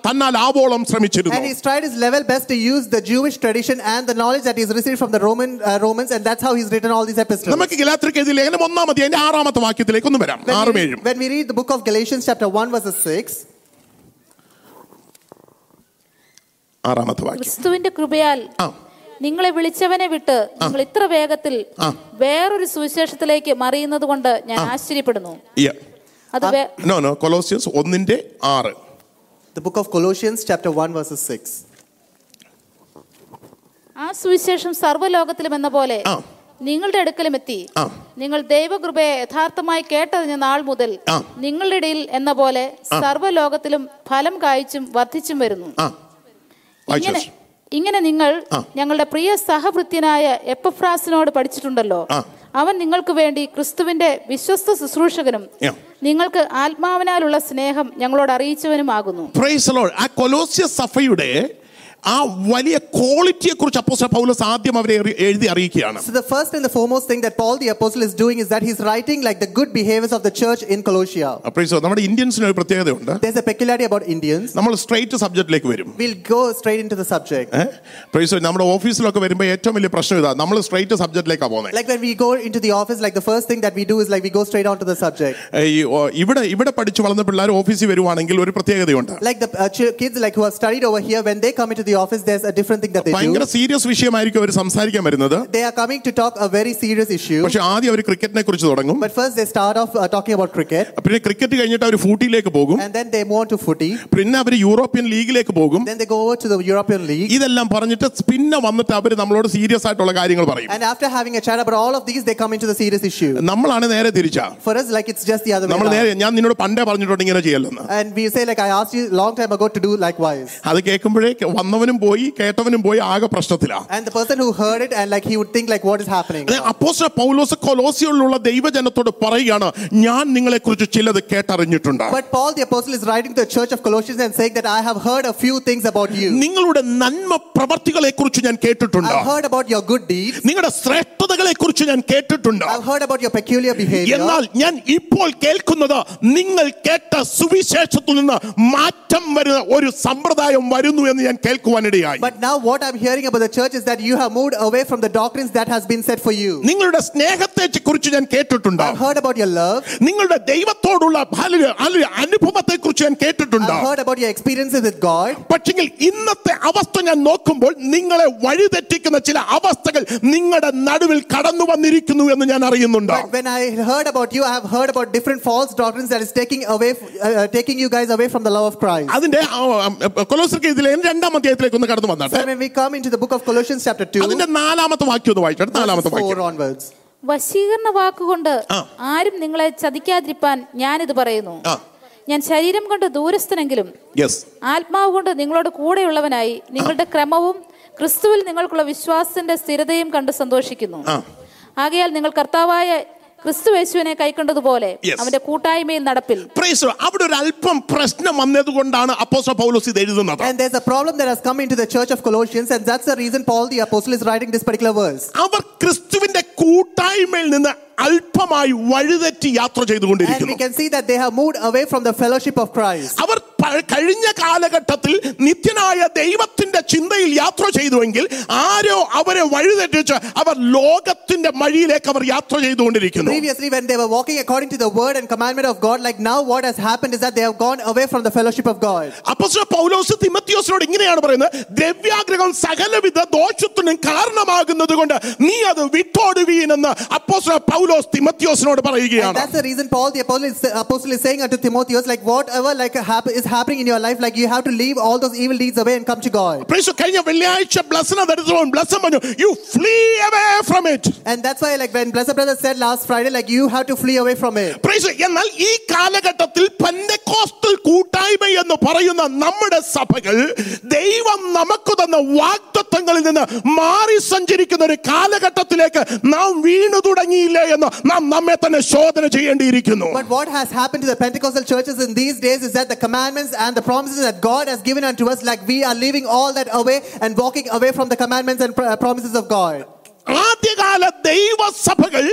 തന്നാൽ ആവോളം And ശ്രമിച്ചിരുന്നു he's tried his level best to use the Jewish tradition and the knowledge that he's received from the Roman uh, Romans, and that's how he's written all these epistles. നമുക്ക് ഗലാത്രിക്ക് എഴുതിയ ലേഖനം ഒന്നാമത്തെ അതിന്റെ ആറാമത്തെ വാക്യത്തിലേക്ക് ഒന്ന് വരാം When ആറും we, ഏഴും when we read the book of Galatians, chapter 1, verse 6, ആറാമത്തെ വാക്യം ക്രിസ്തുവിന്റെ കൃപയാൽ ആ നിങ്ങളെ വിളിച്ചവനെ വിട്ട് നിങ്ങൾ ഇത്ര വേഗത്തിൽ. വേറൊരു സുവിശേഷത്തിലേക്ക് മറിയുന്നത് കൊണ്ട് ഞാൻ ആശ്ചര്യപ്പെടുന്നു അത് നോ നോ കൊലോസിയൻസ് ഒന്നിന്റെ ആറ് the book of Colossians, chapter 1, verses 6. ആ സുവിശേഷം സർവലോകത്തിലും എന്ന പോലെ നിങ്ങളുടെ അടുക്കലും എത്തി. നിങ്ങൾ ദൈവകൃപയെ യഥാർത്ഥമായി കേട്ടറിഞ്ഞ നാൾ മുതൽ നിങ്ങളുടെ ഇടയിൽ എന്ന പോലെ സർവലോകത്തിലും ഫലം കായ്ച്ചും വർദ്ധിച്ചും വരുന്നു. ഇങ്ങനെ ഇങ്ങനെ നിങ്ങൾ ഞങ്ങളുടെ പ്രിയ സഹഭൃത്യനായ എപ്പഫ്രാസിനോട് പഠിച്ചിട്ടുണ്ടല്ലോ. അവൻ നിങ്ങൾക്ക് വേണ്ടി ക്രിസ്തുവിന്റെ വിശ്വസ്ത ശുശ്രൂഷകനും നിങ്ങൾക്ക് ആത്മാവിനാലുള്ള സ്നേഹം ഞങ്ങളോട് അറിയിച്ചവനുമാകുന്നു. ആ കൊലോസ്യ സഭയുടെ ആ വലിയ ക്വാളിറ്റിയെ കുറിച്ച് അപ്പോസ്റ്റൽ പൗലോസ് ആദ്യം അവരെ എറി- എഴുതി അറിയിക്കുകയാണ് So, the first and the foremost thing that Paul the Apostle is doing is that he's writing like the good behaviors of the church in Colossia. Price നമ്മുടെ ഇന്ത്യൻസിന് ഒരു പ്രത്യേകതയുണ്ട് There's a peculiarity about Indians. നമ്മൾ straight സബ്ജക്റ്റിലേക്ക് വരും We'll go straight into the subject. Price നമ്മുടെ ഓഫീസിലൊക്കെ വരുമ്പോൾ ഏറ്റവും വലിയ പ്രശ്നം ഇതാ നമ്മൾ സ്ട്രൈറ്റ് സബ്ജക്റ്റിലേക്കാണ് പോകുന്നത് Like when we go into the office, like the first thing that we do is like we go straight on to the subject. ഈ ഓ, ഇവിടെ ഇവിടെ പഠിച്ചു വളർന്ന പിള്ളേർ ഓഫീസിൽ വരുവാണെങ്കിൽ ഒരു പ്രത്യേകതയുണ്ട് Like the uh, ch- kids like who have studied over here, when they come into the office, there's a different thing that they ഭയങ്കര do. സീരിയസ് വിഷയമായിരിക്കും അവർ സംസാരിക്കാൻ വരുന്നത് They are coming to talk a very serious issue. പക്ഷെ ആദ്യം അവർ ക്രിക്കറ്റിനെ കുറിച്ച് തുടങ്ങും But first they start off uh, talking about cricket, പിന്നെ cricket കഴിഞ്ഞിട്ട് അവർ ഫൂട്ടിയിലേക്ക് പോകും and then they move on to footy. പിന്നെ അവർ യൂറോപ്യൻ ലീഗിലേക്ക് പോകും Then they go over to the European League. ഇതെല്ലാം പറഞ്ഞിട്ട് പിന്നെ വന്നിട്ട് അവർ നമ്മളോട് സീരിയസ് ആയിട്ടുള്ള കാര്യങ്ങൾ പറയും And after having a chat about all of these, they come into the serious issue. നമ്മളാണ് നേരെ തിരിച്ചാ For us, like it's just the other way. നമ്മൾ around. നേരെ ഞാൻ നിന്നോട് പണ്ടേ പറഞ്ഞിട്ടുണ്ട് ഇങ്ങനെ ചെയ്യല്ലെന്ന് And we say, like, I asked you long time ago to do likewise. അത് കേൾക്കുമ്പോഴേ വന്നവനും പോയി കേട്ടവനും പോയി ആകെ പ്രശ്നത്തിലാ And the person who heard it and like he would think like, what is happening? Apostle പൗലോസ് കൊലോസിയുള്ള ദൈവജനത്തോട് പറയുകയാണ് ഞാൻ നിങ്ങളെ കുറിച്ച് ചിലത് കേട്ടറിഞ്ഞിട്ടുണ്ട് But Paul the apostle is writing to the church of Colossians and saying that I have heard a few things about you. നിങ്ങളുടെ നന്മ പ്രവർത്തികളെ കുറിച്ച് ഞാൻ കേട്ടിട്ടുണ്ട് I've heard about your good deeds. നിങ്ങളുടെ ശ്രേഷ്ഠതകളെ കുറിച്ച് ഞാൻ കേട്ടിട്ടുണ്ട് I've heard about your peculiar behavior. എന്നാൽ ഞാൻ ഇപ്പോൾ കേൾക്കുന്നത് നിങ്ങൾ കേട്ട സുവിശേഷത്തിൽ നിന്ന് മാറ്റം വരുന്ന ഒരു സമ്പ്രദായം വരുന്നു എന്ന് ഞാൻ കേൾക്കുവാനിടയായി But now what I'm hearing about the church is that you have moved away from the doctrines that has been set for you. നിങ്ങളുടെ സ്നേഹത്തെ കുറിച്ച് ഞാൻ കേട്ടിട്ടുണ്ട് I've heard about your love. നിങ്ങളുടെ ദൈവത്തോടുള്ള ഹല്ലേലൂയ, ഹല്ലേലൂയ, അനുഭവത്തെ കുറിച്ച് ഞാൻ കേട്ടിട്ടുണ്ട് I've heard about your experiences with God. പക്ഷെങ്കിൽ ഇന്നത്തെ അവസ്ഥ ഞാൻ നോക്കുമ്പോൾ നിങ്ങളെ വഴിതെറ്റിക്കുന്ന ചില അവസ്ഥകൾ നിങ്ങളുടെ നടുവിൽ കടന്നു വന്നിരിക്കുന്നു എന്ന് ഞാൻ അറിയുന്നുണ്ട് But when I heard about you, I have heard about different false doctrines that is taking away, uh, uh, taking you guys away from the love of Christ. അതിന്റെ കൊലോസർക്ക് ഇതിലെ രണ്ടാം അധ്യായത്തിലേക്ക് ഒന്ന് കടന്നു വന്നാട്ടെ So when we come into the book of Colossians chapter 2, അതിന്റെ നാലാമത്തെ വാക്യം ഒന്ന് വായിച്ചാട്ടെ verses നാലാമത്തെ 4 വാക്യം onwards. വശീകരണ വാക്കുകൊണ്ട് ആ. ആരും നിങ്ങളെ ചതിക്കാതിരിപ്പാൻ ഞാനിത് പറയുന്നു ആ. ഞാൻ ശരീരം കൊണ്ട് ദൂരസ്ഥനെങ്കിലും യെസ് ആത്മാവ് കൊണ്ട് നിങ്ങളോട് കൂടെയുള്ളവനായി നിങ്ങളുടെ ക്രമവും ക്രിസ്തുവിൽ നിങ്ങൾക്കുള്ള വിശ്വാസത്തിന്റെ സ്ഥിരതയും കണ്ട് സന്തോഷിക്കുന്നു ആ. ആകയാൽ നിങ്ങൾ കർത്താവായ ക്രിസ്തു യേശുവിനെ കൈക്കൊണ്ടതുപോലെ Yes. അവന്റെ കൂട്ടായ്മയിൽ നടപ്പിൽ Praise the Lord. അവിടെ ഒരു അല്പം പ്രശ്നം വന്നതുകൊണ്ടാണ് അപ്പോസ്തലൻ പൗലോസ് ഇത് എഴുതുന്നത് And there's a problem that has come into the church of Colossians, and that's the reason Paul the apostle is writing this particular verse. അവർ ക്രിസ്തുവിന്റെ കൂട്ടായ്മയിൽ നിന്ന് അല്പമായി വഴിതെറ്റി യാത്ര And we ചെയ്തുകൊണ്ടിരിക്കുന്നു can see that they have moved away from the fellowship of Christ. അവർ പ- കഴിഞ്ഞ കാലഘട്ടത്തിൽ നിത്യനായ ദൈവത്തിന്റെ ചിന്തയിൽ യാത്ര ചെയ്തുവെങ്കിൽ ആരോ അവരെ വഴിതെറ്റിച്ച് അവർ ലോകത്തിന്റെ വഴിയിലേക്ക് അവർ യാത്ര ചെയ്തുകൊണ്ടിരിക്കുന്നു Previously, when they were walking according to the word and commandment of God, like now what has happened is that they have gone away from the fellowship of God. അപ്പോസ്തലൻ പൗലോസ് തിമത്തിയോസിനോട് ഇങ്ങനെയാണ് പറയുന്നത് ദ്രവ്യാഗ്രഹം സകലവിധ ദോഷത്തിനും കാരണമാകുന്നത് കൊണ്ട് നീ അത് വിട്ടോടുവീനെന്ന് അപ്പോസ്തലൻ പൗലോസ് തിമത്തിയോസിനോട് And പറയുകയാണ് that's the reason Paul the apostle is, apostle is saying unto Timotheus, like whatever like hap- is happening in your life, like you have to leave all those evil deeds away and come to God. Praise the- കഴിഞ്ഞ വെള്ളിയാഴ്ച ബ്ലസ്സന എടുത്തപ്പോൾ ബ്ലസ്സൻ പറഞ്ഞു U flea away from it And that's why, like when Blessed Brother said last Friday, like you have to flee away from it. Praise the- എന്നാൽ ഈ കാലഘട്ടത്തിൽ Pentecostal കൂട്ടായ്മ എന്ന് പറയുന്ന നമ്മുടെ സഭകൾ ദൈവം നമുക്ക് തന്ന വാഗ്ദത്വങ്ങളിൽ നിന്ന് മാറി സഞ്ചരിക്കുന്ന ഒരു കാലഘട്ടത്തിലേക്ക് നാം വീണു തുടങ്ങിയില്ലേ എന്ന് നാം നമ്മെ തന്നെ ശോധന ചെയ്യേണ്ടിയിരിക്കുന്നു But what has happened to the Pentecostal churches in these days is that the commandments and the promises that God has given unto us, like we are leaving all that away and walking away from the commandments and uh, promises of God. ആദ്യകാല ദൈവസഭകൾ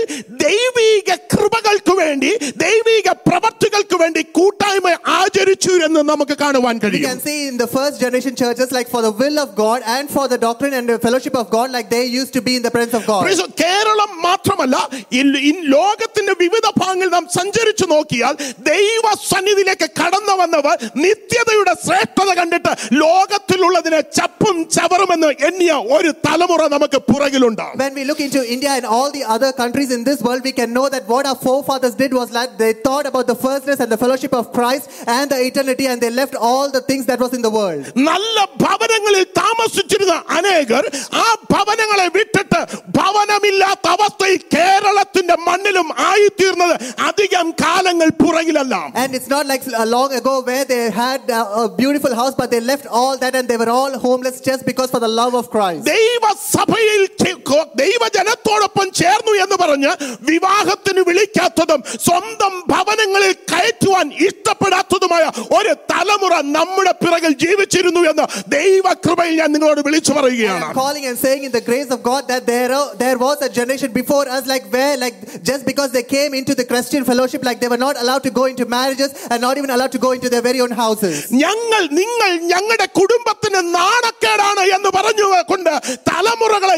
ദൈവിക കൃപകൾക്ക് വേണ്ടി ദൈവിക പ്രവർത്തികൾക്ക് വേണ്ടി കൂട്ടായ്മ ആചരിച്ചു എന്ന് നമുക്ക് കാണുവാൻ We കഴിയും. can see in the first generation churches, like for the will of God and for the doctrine and the fellowship of God, like they used to be in the presence of God. Keralam മാത്രമല്ല in ലോകത്തിന്റെ വിവിധ ഭാഗങ്ങളിൽ നാം സഞ്ചരിച്ചു നോക്കിയാൽ ദൈവ സന്നിധിയിലേക്ക് കടന്നു വന്നവർ നിത്യതയുടെ ശ്രേഷ്ഠത കണ്ടിട്ട് ലോകത്തിലുള്ളതിനെ ചപ്പും ചവറുമെന്ന് എണ്ണിയ ഒരു തലമുറ നമുക്ക് പുറകിലുണ്ട് When we look into India and all the other countries in this world, we can know that what our forefathers did was that they thought about the firstness and the fellowship of Christ and the eternity, and they left all the things that was in the world. നല്ല ഭവനങ്ങളിൽ താമസിച്ചിരുന്ന അനേകർ ആ ഭവനങ്ങളെ വിട്ടിട്ട് ഭവനമില്ലാത്ത അവസ്ഥയിൽ കേരളത്തിന്റെ മണ്ണിലും ആയിത്തീർന്നത് അധികം കാലങ്ങൾ പുറകിലല്ല And it's not like uh, long ago where they had uh, a beautiful house, but they left all that and they were all homeless just because for the love of Christ. ദൈവസഭയിൽ ചെ- കൊ- ദൈവജനത്തോടൊപ്പം ചേർന്നു എന്ന് പറഞ്ഞ് വിവാഹത്തിന് വിളിക്കാത്തതും സ്വന്തം ഭവനങ്ങളിൽ കയറ്റുവാൻ ഇഷ്ടപ്പെടാത്തതുമായ ഒരു തലമുറ നമ്മുടെ പിറകിൽ ജീവിച്ചിരുന്നു എന്ന് ദൈവകൃപയിൽ ഞാൻ നിങ്ങളോട് വിളിച്ചു പറയുകയാണ് calling and saying in the grace of God that there, there was a generation before us, like where, like just because they came into the Christian fellowship, like they were not allowed to go into marriages and not even allowed to go into their very own houses. ഞങ്ങൾ നിങ്ങൾ ഞങ്ങളുടെ കുടുംബത്തിന് നാണക്കേടാണ് എന്ന് പറഞ്ഞു കൊണ്ട് തലമുറകളെ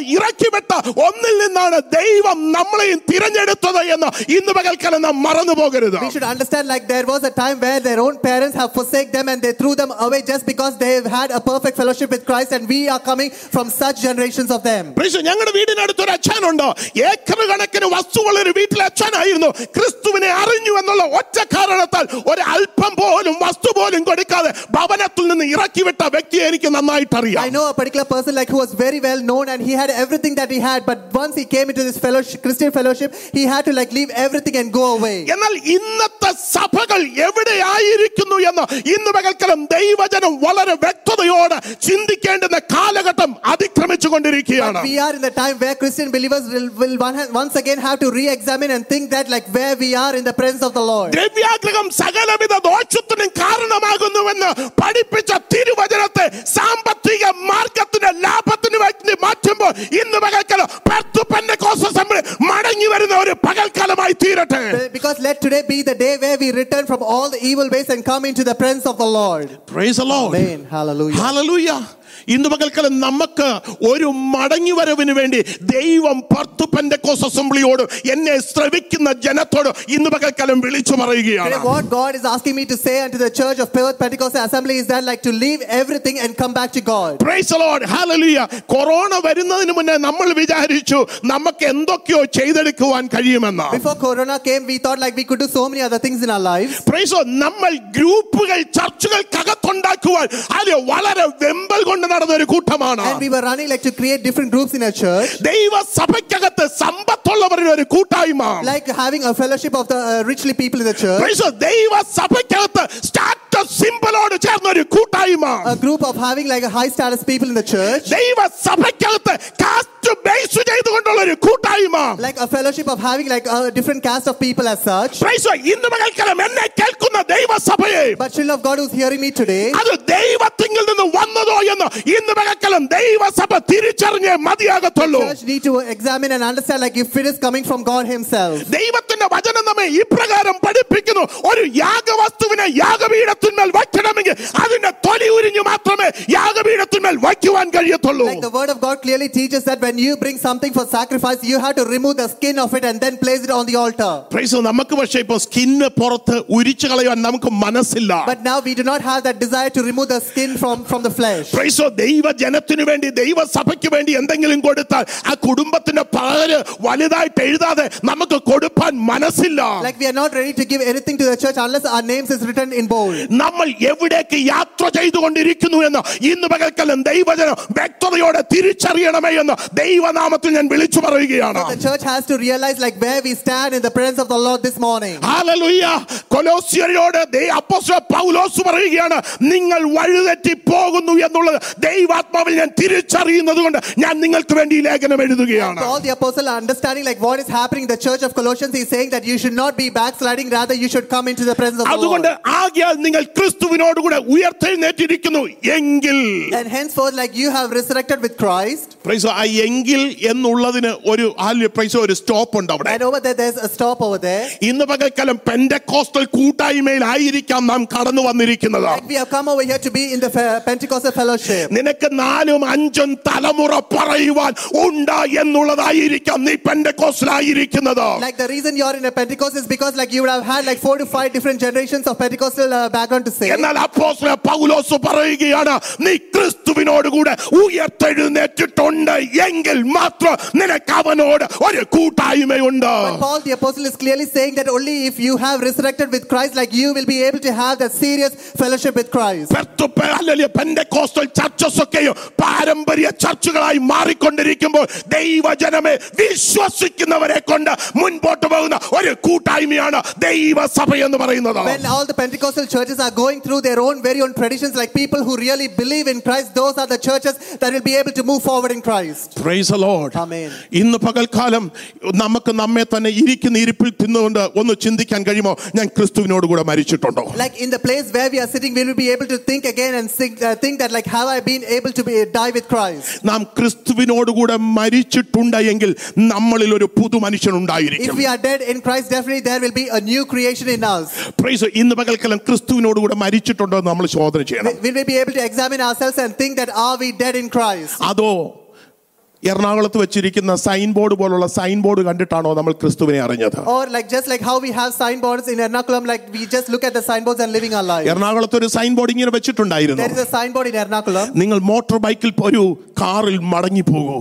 ഇറക്കിവിട്ട ഒന്നിൽ നിന്നാണ് ദൈവം നമ്മളെയും തിരഞ്ഞെടുത്തത് എന്ന് ഇന്ന് പകൽക്കാലം നാം മറന്നു പോകരുത് We should understand like there was a time where their own parents have forsake them and they threw them away just because they've had a perfect fellowship with Christ and we are coming from such generations of them. പ്രിയസ, ഞങ്ങളുടെ വീടിനടുത്ത് ഒരു അച്ഛനുണ്ട് acre കണക്കിന് വസ്തുവുള്ള ഒരു വീട്ടിലെ അച്ഛനായിരുന്നു ക്രിസ്തുവിനെ അറിഞ്ഞു എന്നുള്ള ഒറ്റ കാരണത്താൽ ഒരു അല്പം പോലും വസ്തു പോലും കൊടുക്കാതെ ഭവനത്തിൽ നിന്ന് ഇറക്കിവിട്ട വ്യക്തിയെ എനിക്ക് നന്നായിട്ട് അറിയാം I know a particular person like who was very well known and he had everything that he had, but once he came into this fellowship, Christian fellowship, he had to like leave everything and go away. എന്നാൽ ഇന്നത്തെ സഭകൾ എവിടെയായിരിക്കുന്നു എന്ന് ഇന്ന് പകൽക്കലം ദൈവജനം വളരെ വ്യക്തതയോടെ ചിന്തിക്കേണ്ടുന്ന കാലഘട്ടം അതിക്രമിച്ചു കൊണ്ടിരിക്കുകയാണ് We are in the time where Christian believers will, will one- once again have to re-examine and think that like where we are in the presence of the Lord. ദ്രവ്യാഗ്രഹം സകലവിധ ദോഷത്തിനും കാരണമാകുന്നുവെന്ന് പഠിപ്പിച്ച തിരുവചനത്തെ സാമ്പത്തിക മാർഗത്തിന് ലാഭത്തിന് വേണ്ടി മാറ്റുമ്പോൾ ഇന്ന് പകൽക്കാലം പെർത്തു പെന്തക്കോസ്ത് അസംബ്ലി മടങ്ങി വരുന്ന ഒരു പകൽക്കാലമായി തീരട്ടെ Because let today be the day where we return from all the evil ways and come into the presence of the Lord. Praise the Lord. Amen. Hallelujah. Hallelujah. ഇന്ന് പകൽക്കാലം നമുക്ക് ഒരു മടങ്ങി വരവിന് വേണ്ടി ദൈവം പർത്തു പെന്തക്കോസ് അസംബ്ലിയോട് എന്നെ ശ്രവിക്കുന്ന ജനത്തോട് ഇന്ന് പകൽക്കാലം വിളിച്ചു പറയുകയാണ് what God is asking me to say unto the church of Pentecostal Assembly is that like to leave everything and come back to God. Praise the Lord. Hallelujah. Corona വരുന്നതിന് മുന്നേ നമ്മൾ വിചാരിച്ചു നമുക്ക് എന്തൊക്കെയോ ചെയ്തെടുക്കുവാൻ കഴിയുമെന്ന് Before Corona came, we thought like we could do so many other things in our lives. Praise the Lord. നമ്മൾ ഗ്രൂപ്പുകൾ ചർച്ചകൾക്കകത്തുണ്ടാക്കുവാൻ അത് വളരെ വെമ്പൽ കൊണ്ട് നടന്ന ഒരു കൂട്ടമാണ്. And we were running like to create different groups in a church. ദൈവ സഭയ്ക്കകത്ത് സമ്പത്തുള്ളവരുടെ ഒരു കൂട്ടായ്മ. Like having a fellowship of the uh, richly people in the church. ദൈവ സഭയ്ക്കകത്ത് സ്റ്റാറ്റസ് സിംബലോട് ചേർന്ന ഒരു കൂട്ടായ്മ. A group of having like a high status people in the church. ദൈവ സഭയ്ക്കകത്ത് കാസ്റ്റ് ബേസ് ചെയ്തുകൊണ്ടുള്ള ഒരു കൂട്ടായ്മ. Like a fellowship of having like a different caste of people as such. ഇന്ന് മകൾക്കലം എന്നെ കേൾക്കുന്ന but children of god who's hearing me today അത് ദൈവത്തിങ്കിൽ നിന്ന് വന്നതോ എന്ന് ഇന്ന് പകക്കലം ദൈവസഭ തിരിച്ചറിഞ്ഞേ മതിയാകത്തുള്ളൂ church need to examine and understand like if it is coming from God Himself. ദൈവത്തിന്റെ വചനം നമ്മെ ഇപ്രകാരം പഠിപ്പിക്കുന്നു ഒരു യാഗവസ്തുവിനെ യാഗപീഠത്തിന്മേൽ വയ്ക്കണമെങ്കിൽ അതിന്റെ തൊലി ഉരിഞ്ഞു മാത്രമേ യാഗപീഠത്തിന്മേൽ വയ്ക്കുവാൻ കഴിയത്തുള്ളൂ Like the word of God clearly teaches that when you bring something for sacrifice, you have to remove the skin of it and then place it on the altar. Praise the- നമുക്ക് പക്ഷേ ഇപ്പൊ skin പുറത്ത് ഉരിച്ചു കളയാൻ നമുക്ക് മനസ്സില്ല But now we do not have that desire to remove the skin from, from the flesh. Praise the- ദൈവജനത്തിനു വേണ്ടി ദൈവസഭയ്ക്ക് വേണ്ടി എന്തെങ്കിലും കൊടുത്താൽ ആ കുടുംബത്തിന്റെ പേര് വലുതായിട്ട് എഴുതാതെ നമുക്ക് കൊടുക്കാൻ മനസ്സില്ല Like we are not ready to give anything to the church unless our names is written in bold. നമ്മൾ എവിടേക്ക് യാത്ര ചെയ്തുകൊണ്ടിരിക്കുന്നു എന്ന് ഇന്ന് പകൽക്കലം ദൈവജനം വ്യക്തതയോടെ തിരിച്ചറിയണമേ എന്ന് ദൈവനാമത്തിൽ ഞാൻ വിളിച്ചു പറയുകയാണ് The church has to realize like where we stand in the presence of the Lord this morning. Hallelujah. കൊലോസ്യരോട് ദൈ- അപ്പോസ്തലൻ പൗലോസ് പറയുകയാണ് നിങ്ങൾ വഴിതെറ്റി പോകുന്നു എന്നുള്ളത് ദൈവാത്മാവിൽ ഞാൻ തിരിച്ചറിയുന്നത് കൊണ്ട് ഞാൻ നിങ്ങൾക്ക് വേണ്ടി ഈ ലേഖനം എഴുതുകയാണ് Paul the apostle understanding like what is happening in the church of Colossians, he's saying that you should not be backsliding, rather you should come into the presence of the അതുകൊണ്ട് Lord. ആകിയാൽ നിങ്ങൾ ക്രിസ്തുവിനോടുകൂടെ ഉയർത്തെഴുന്നേറ്റിരിക്കുന്നു എങ്കിൽ And henceforth, like you have resurrected with Christ, പ്രൈസോ ആ എങ്കിൽ എന്നുള്ളതിന് ഒരു പ്രൈസോ ഒരു stop ഉണ്ട് അവിടെ and over there there's a stop over there. ഇന്ന് പകൽക്കാലം പെൻഡക്കോസ്റ്റൽ കൂട്ടായ്മയിലായിരിക്കാം നാം കടന്നു വന്നിരിക്കുന്നത് Like we have come over here to be in the fe- Pentecostal fellowship. നിനക്ക് നാലും അഞ്ചും തലമുറ പറയുവാൻ ഉണ്ട് എന്നുള്ളതായിരിക്കാം നീ പെൻഡക്കോസ്റ്റലായിരിക്കുന്നത് Like the reason you're in a Pentecost is because like you would have had like four to five different generations of Pentecostal uh, background to say. എന്നാൽ അപ്പോസ്തലൻ പൗലോസ് പറയുകയാണ് നീ ക്രിസ്തുവിനോടുകൂടെ ഉയർത്തെഴുന്നേറ്റിട്ടുണ്ട് എങ്കിൽ മാത്രം നിനക്ക് അവനോട് ഒരു കൂട്ടായ്മയുണ്ട് But Paul the apostle is clearly saying that only if you have resurrected with Christ, like you will be able to have that serious fellowship with Christ. Perth പെ- അല്ലെങ്കിൽ പെന്തക്കോസ്റ്റൽ ചർച്ചസ് ഒക്കെയും പാരമ്പര്യ ചർച്ചുകളായി മാറിക്കൊണ്ടിരിക്കുമ്പോൾ ദൈവജനമെ വിശ്വസിക്കുന്നവരെ കൊണ്ട് മുൻപോട്ട് പോകുന്ന ഒരു കൂട്ടായ്മയാണ് ദൈവസഭ എന്ന് പറയുന്നത് When all the Pentecostal churches are going through their own very own traditions, like people who really believe in Christ, those are the churches that will be able to move forward in Christ. Praise the Lord. Amen. ഇന്ന് പകൽക്കാലം നമുക്ക് നമ്മെ തന്നെ ഇരിക്കുന്ന ഇരിപ്പിൽ തിന്നുകൊണ്ട് ഒന്ന് ചിന്തിക്കാൻ കഴിയുമോ ഞാൻ ക്രിസ്തുവിനോട് കൂടെ മരിച്ചിട്ടുണ്ടോ Like in the place where we are sitting, we will be able to think again and think, uh, think that like, have I been able to be, die with Christ? നാം ക്രിസ്തുവിനോടുകൂടെ മരിച്ചിട്ടുണ്ട് എങ്കിൽ നമ്മളിൽ ഒരു പുതു മനുഷ്യൻ If ഉണ്ടായിരിക്കും we are dead in Christ, definitely there will be a new creation in us. Price ഇന്ന് പകൽക്കാലം ക്രിസ്തുവിനോടുകൂടെ മരിച്ചിട്ടുണ്ടോ എന്ന് നമ്മൾ ശോധന ചെയ്യണം Will we be able to examine ourselves and think that are we dead in Christ? അതോ എറണാകുളത്ത് വെച്ചിരിക്കുന്ന സൈൻ ബോർഡ് പോലുള്ള സൈൻ ബോർഡ് കണ്ടിട്ടാണോ നമ്മൾ ക്രിസ്തുവിനെ അറിഞ്ഞത് Or like just like how we have signboards in Ernakulam, like we just look at the signboards and living our life. എറണാകുളത്ത് ഒരു സൈൻ ബോർഡ് ഇങ്ങനെ വെച്ചിട്ടുണ്ടായിരുന്നു There is a signboard in Ernakulam. നിങ്ങൾ motor ബൈക്കിൽ ഒരു കാറിൽ മടങ്ങി പോകൂ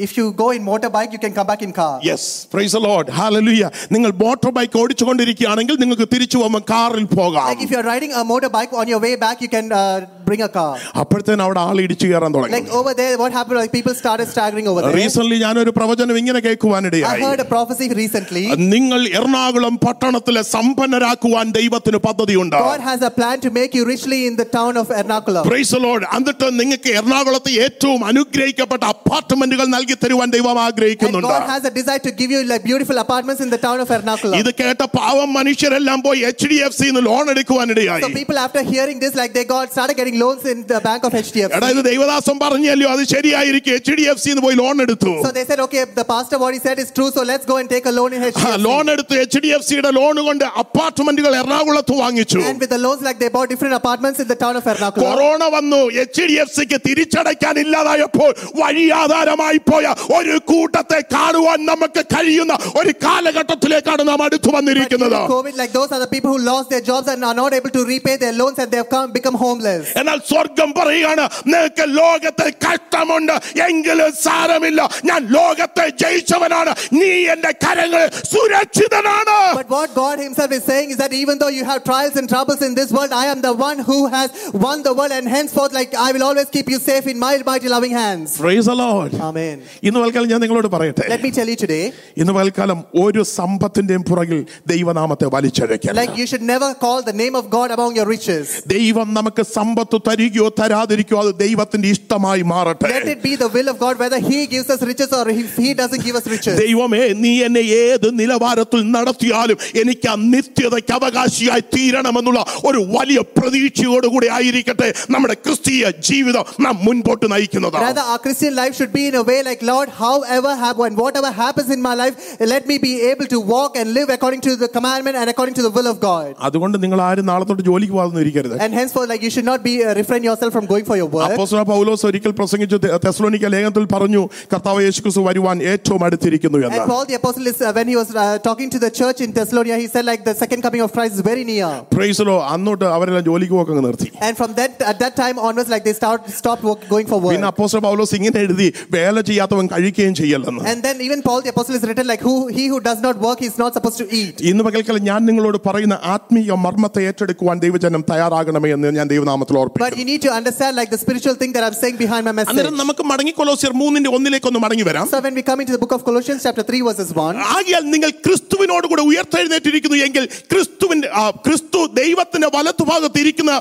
If you go in motorbike, you can come back in car. Yes praise Lord ഹാലലുയ നിങ്ങൾ മോട്ടോർ ബൈക്ക് ഓടിച്ചുകൊണ്ടിരിക്കുകയാണെങ്കിൽ നിങ്ങൾക്ക് തിരിച്ചു പോകുമ്പോൾ കാറിൽ പോകാം Like if you're riding a motorbike on your way back, you can uh, bring a car. അപ്പോഴത്തേനും അവിടെ ആൾ ഇടിച്ചു കയറാൻ തുടങ്ങി Like over there, what happened? Like people started staggering over there. Recent ഞാനൊരു പ്രവചനം ഇങ്ങനെ I കേൾക്കുവാനിടയായി heard a prophecy recently. നിങ്ങൾ എറണാകുളം പട്ടണത്തിലെ സമ്പന്നരാക്കുവാൻ ദൈവത്തിന് പദ്ധതിയുണ്ട് God has a plan to make you richly in the town of Ernakulam. Praise Lord എന്നിട്ട് നിങ്ങൾക്ക് എറണാകുളത്ത് ഏറ്റവും അനുഗ്രഹിക്കപ്പെട്ട അപ്പാർട്ട്മെന്റുകൾ നൽകി തരുവാൻ ദൈവം And ആഗ്രഹിക്കുന്നുണ്ട് God has a desire to give you like beautiful apartments in the town of Ernakulam. ഇത് കേട്ട പാവം മനുഷ്യരെല്ലാം പോയി H D F Sindh loan എടുക്കുവാനിടയായി So people after hearing this, like they got started getting loans in the bank of HDFC. എടാ ഇത് ദൈവദാസം പറഞ്ഞല്ലോ അത് ശരിയായിരിക്കും എച്ച് ഡി എഫ് സിന്ന് പോയി ലോൺ എടുത്തു So they said, okay, the pastor what he said is true, so let's go and take a loan in HDFC. Loan എടുത്ത് H D F സിയുടെ ലോൺ കൊണ്ട് അപ്പാർട്ട്മെന്റുകൾ എറണാകുളത്ത് വാങ്ങിച്ചു And with the loans, like they bought different apartments in the town of Ernakulam. Corona വന്നു H D F സിക്ക് തിരിച്ചടയ്ക്കാൻ ഇല്ലാതായപ്പോൾ വഴിയാധാരമായി പോയ ഒരു കൂട്ടത്തെ കാണുവാൻ നമുക്ക് കഴിയുന്ന ഒരു കാലഘട്ടത്തിലേക്കാണ് നാം അടുത്തു But വന്നിരിക്കുന്നത് during COVID, like those are the people who lost their jobs and are not able to repay their loans and they have come, become homeless. എന്നാൽ സ്വർഗം പറയുകയാണ് നിനക്ക് ലോകത്തിൽ കഷ്ടമുണ്ട് എങ്കിലും സാരമില്ല ഞാൻ ലോകത്തെ ജയിച്ചവനാണ് നീ എന്റെ കരങ്ങൾ സുരക്ഷിതനാണ് But what God Himself is saying is that even though you have trials and troubles in this world, I am the one who has won the world, and henceforth, like I will always keep you safe in my mighty loving hands. Praise the Lord. Amen. ഇന്ന് പൽക്കാലം ഞാൻ നിങ്ങളോട് പറയട്ടെ Let me tell you today, ഇന്ന് പൽക്കാലം ഒരു സമ്പത്തിന്റെയും പുറകിൽ ദൈവനാമത്തെ വലിച്ചഴയ്ക്കല്ല like you should never call the name of God among your riches. ദൈവം നമുക്ക് സമ്പത്ത് തരികയോ തരാതിരിക്കോ അത് ദൈവത്തിന്റെ ഇഷ്ടമായി മാറട്ടെ Let it be the will of God whether He gives us riches or if He doesn't give us riches. ദൈവമേ നീ എന്നെ ഏത് നിലവാരത്തിൽ നടത്തിയാലും എനിക്ക് ആ നിത്യതയ്ക്ക് അവകാശിയായി തീരണമെന്നുള്ള ഒരു വലിയ പ്രതീക്ഷയോടുകൂടി ആയിരിക്കട്ടെ നമ്മുടെ ക്രിസ്തീയ ജീവിതം നാം മുൻപോട്ട് നയിക്കുന്നത് Rather, our Christian life should be in a way like, Lord, however happen, and whatever happens in my life, let me be able to walk and live according to the commandment and according to the will of God. അതുകൊണ്ട് നിങ്ങൾ ആരും നാളെ തൊട്ട് ജോലിക്ക് പോകാതെ ഇരിക്കരുത് And henceforth, like you should not be uh, refrain yourself from going for your work. അപ്പോസ്തലനായ പൗലോസ് ഒരിക്കൽ പ്രസംഗിച്ചു തെ- തെസ്സലോനിക്ക ലേഖനത്തിൽ പറഞ്ഞു കർത്താവ് യേശുക്രിസ്തു വരുവാൻ ഏറ്റവും അടുത്തിരിക്കുന്നു And എന്ന് Paul the apostle is uh, when he was uh, talking to the church in Thessalonica, he said like the second coming of Christ is very near. പ്രൈസലോ അന്നോട്ട് അവരെല്ലാം ജോലിക്ക് പോക്കങ്ങ് നിർത്തി And from that at that time onwards, like they start stopped work, going for പിന്നെ work. അപ്പോസ്തല പൗലോസ് ഇങ്ങനെ എഴുതി വേല ചെയ്യാത്തവൻ കഴിക്കുകയും ചെയ്യല്ലെന്ന് And then even Paul the apostle is written like who he who does not work is not supposed to eat. ഇന്ന് പകൽക്കാലം ഞാൻ നിങ്ങളോട് പറയുന്ന ആത്മീയ മർമ്മത്തെ ഏറ്റെടുക്കുവാൻ ദൈവജനം തയ്യാറാകണമേ എന്ന് ഞാൻ ദൈവനാമത്തിൽ But ഓർപ്പിക്കുന്നു you need to understand like the spiritual thing that I'm saying behind my message. അന്നേരം നമുക്ക് മടങ്ങി കൊലോസിയർ മൂന്നിന്റെ ഒന്നിലേക്കൊന്ന് മടങ്ങി വരാം So when we come into the book of Colossians chapter 3 verses 1, ആകിയാൽ നിങ്ങൾ ക്രിസ്തുവിനോട് കൂടെ ഉയർത്തെഴുന്നേറ്റിരിക്കുന്നു എങ്കിൽ ക്രിസ്തുവിന്റെ ആ, ക്രിസ്തു ദൈവത്തിന്റെ വലത്തുഭാഗത്ത് ഇരിക്കുന്ന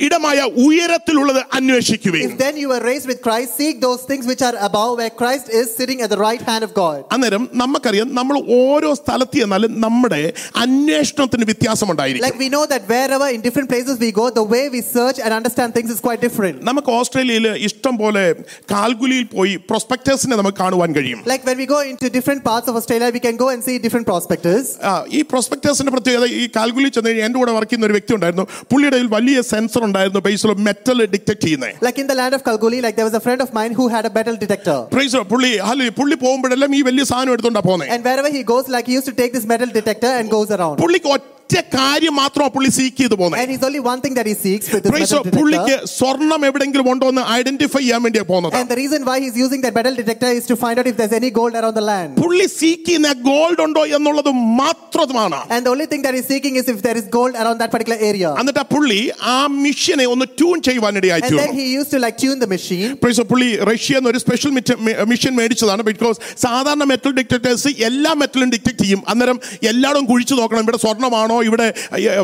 ഇടമായ ഉയരത്തിലുള്ളത് അന്വേഷിക്കുവേ if then you were raised with Christ, seek those things which are above where Christ is sitting at the right hand of God. അന്നേരം നമുക്കറിയാം നമ്മൾ ഓരോ സ്ഥലത്ത് ചെന്നാലും നമ്മുടെ അന്വേഷണത്തിന് വ്യത്യാസമുണ്ടായിരിക്കും Like we know that wherever in different places we go, the way we search and understand things is quite different. നമുക്ക് ഓസ്ട്രേലിയയിൽ ഇഷ്ടം പോലെ കാൽഗുലിയിൽ പോയി പ്രൊസ്പെക്ടേഴ്സിനെ നമുക്ക് കാണുവാൻ കഴിയും Like when we go into different parts of Australia, we can go and see different prospectors. ആ, ഈ പ്രൊസ്പെക്ടേഴ്സിന്റെ പ്രത്യേകത ഈ കാൽഗുലി ചെന്ന് കഴിഞ്ഞാൽ എൻ്റെ കൂടെ വർക്ക് ചെയ്യുന്ന ഒരു വ്യക്തി ഉണ്ടായിരുന്നു പുള്ളിയുടെ കയ്യിൽ വലിയ സെൻസർ ഉണ്ടായിരുന്നു ബേസിൽ മെറ്റൽ ഡിറ്റക്ട് ചെയ്യുന്നത് Like in the land of Kalgoorlie, like there was a friend of mine who had a metal detector. Praise പുള്ളി അല്ല പുള്ളി പോകുമ്പോഴെല്ലാം ഈ വലിയ സാധനം എടുത്തോണ്ടാ പോകുന്നത് And wherever he goes, like he used to take this metal detector and goes around. പുള്ളിക്ക് ഒറ്റ കാര്യം മാത്രമാണ് പുള്ളി സീക്ക് ചെയ്ത് പോകുന്നത് പുള്ളിക്ക്. സ്വർണം എവിടെങ്കിലും ഉണ്ടോ എന്ന് ഐഡന്റിഫൈ ചെയ്യാൻ വേണ്ടിയാ പോകുന്നത് And the reason why he's using that metal detector is to find out if there's any gold around the land. പുള്ളി സീക്ക് ചെയ്യുന്ന ഗോൾഡ് ഉണ്ടോ എന്നുള്ളത് മാത്രമാണ് And the only thing that he's seeking is if there is gold around that particular area. എന്നിട്ട് പുള്ളി ആ മിഷനെ ഒന്ന് ട്യൂൺ ചെയ്യുവാനിടയായി And then he used to like tune the machine. Praise പുള്ളി റഷ്യ ഒരു സ്പെഷ്യൽ മിഷൻ മേടിച്ചതാണ് ബിക്കോസ് സാധാരണ മെറ്റൽ ഡിറ്റക്ടേഴ്സ് എല്ലാ മെറ്റലും ഡിറ്റക്ട് ചെയ്യും അന്നേരം എല്ലായിടും കുഴിച്ചു നോക്കണം ഇവിടെ സ്വർണമാണോ ഇവിടെ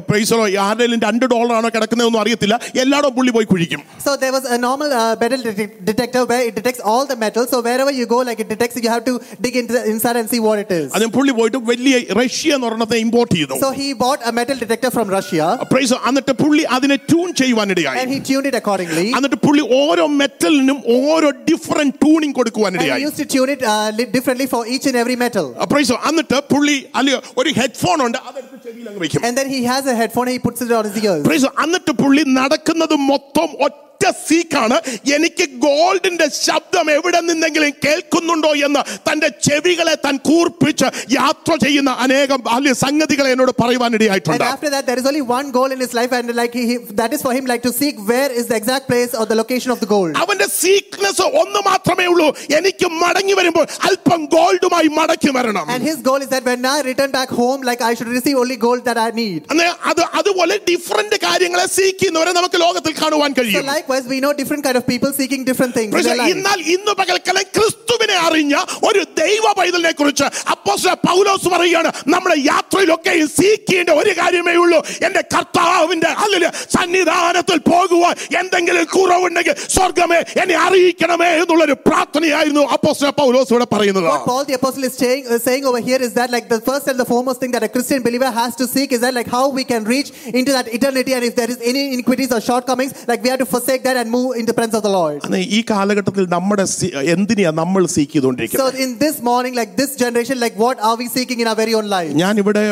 പ്രൈസറോ ആരുടെയും രണ്ട് ആണോ കിടക്കുന്നതെന്നൊന്നും അറിയത്തില്ല. എല്ലാടും പുള്ളി പോയി കുഴിക്കും. So they was a normal metal detector where it detects all the metal so wherever you go like it detects you have to dig in inside and see what it is അതിന് പുള്ളി പോയിട്ട് വലിയ Russia എന്ന് പറഞ്ഞതെ import ചെയ്തു. So he bought a metal detector from Russia praise എന്നിട്ട് പുള്ളി അതിനെ ട്യൂൺ ചെയ്യുവാൻ ഇടയായി. And he tuned it accordingly എന്നിട്ട് പുള്ളി ഓരോ മെറ്റലിനും ഓരോ ഡിഫറന്റ് ട്യൂണിംഗ് കൊടുക്കുവാൻ ഇടയായി. Used to tune it differently for each and every metal praise എന്നിട്ട് പുള്ളി അല്ലേ ഒരു ഹെഡ്ഫോൺ ഉണ്ട്. അതെടുത്ത് ചെവിയിൽ അങ്ങ് വെക്കും And then he has a headphone and he puts it on his ears. Price എന്നിട്ട് പുള്ളി നടക്കുന്നത് മൊത്തം ഒറ്റ സീക്കാണ് എനിക്ക് ഗോൾഡിന്റെ ശബ്ദം എവിടെ നിന്നെങ്കിലും കേൾക്കുന്നുണ്ടോ എന്ന് തന്റെ ചെവികളെ താൻ കൂർപ്പിച്ച് യാത്ര ചെയ്യുന്ന അനേകം ബാല്യ സംഗതികളെ എന്നോട് And പറയുവാനിടയായിട്ടുണ്ട് after that, there is only one goal in his life, and like he, he- that is for him, like to seek where is the exact place or the location of the gold. അവന്റെ സീക്നെസ് ഒന്ന് മാത്രമേ ഉള്ളൂ എനിക്ക് മടങ്ങി വരുമ്പോൾ അല്പം ഗോൾഡുമായി മടക്കി വരണം And his goal is that when I return back home, like I should receive only gold that I need. അത് അതുപോലെ ഡിഫറെന്റ് കാര്യങ്ങളെ സീക്കുന്നവരെ നമുക്ക് ലോകത്തിൽ കാണുവാൻ So കഴിയും likewise, we know different kind of people seeking different things. എന്നാൽ ഇന്ന് പകൽക്കാലം ക്രിസ്തുവിനെ അറിഞ്ഞ ഒരു ദൈവ പൈതലിനെ കുറിച്ച് അപ്പോസ്തല പൗലോസ് പറയുകയാണ് നമ്മുടെ യാത്രയിലൊക്കെ സീക്കേണ്ട ഒരു കാര്യമേ ഉള്ളൂ എന്റെ കർത്താവിന്റെ അല്ലെങ്കിൽ സന്നിധാനത്തിൽ പോകുവാൻ എന്തെങ്കിലും കുറവുണ്ടെങ്കിൽ സ്വർഗമേ എന്നെ അറിയിക്കണമേ എന്നുള്ളൊരു പ്രാർത്ഥനയായിരുന്നു അപ്പോസ്തല പൗലോസ് ഇവിടെ പറയുന്നത് What Paul the apostle is saying, uh, saying over here is that like the first and the foremost thing that a Christian believer has to seek is that like how we can reach into that eternity and if there is any iniquities or shortcomings, like we have to forsake that and move in the presence of the Lord. അന്ന് ഈ കാലഘട്ടത്തിൽ നമ്മുടെ C- എന്തിനെയാ നമ്മൾ seek So ചെയ്തുകൊണ്ടിരിക്കുന്നത് in this morning, like this generation, like what are we seeking in our very own life? ഞാൻ ഇവിടെ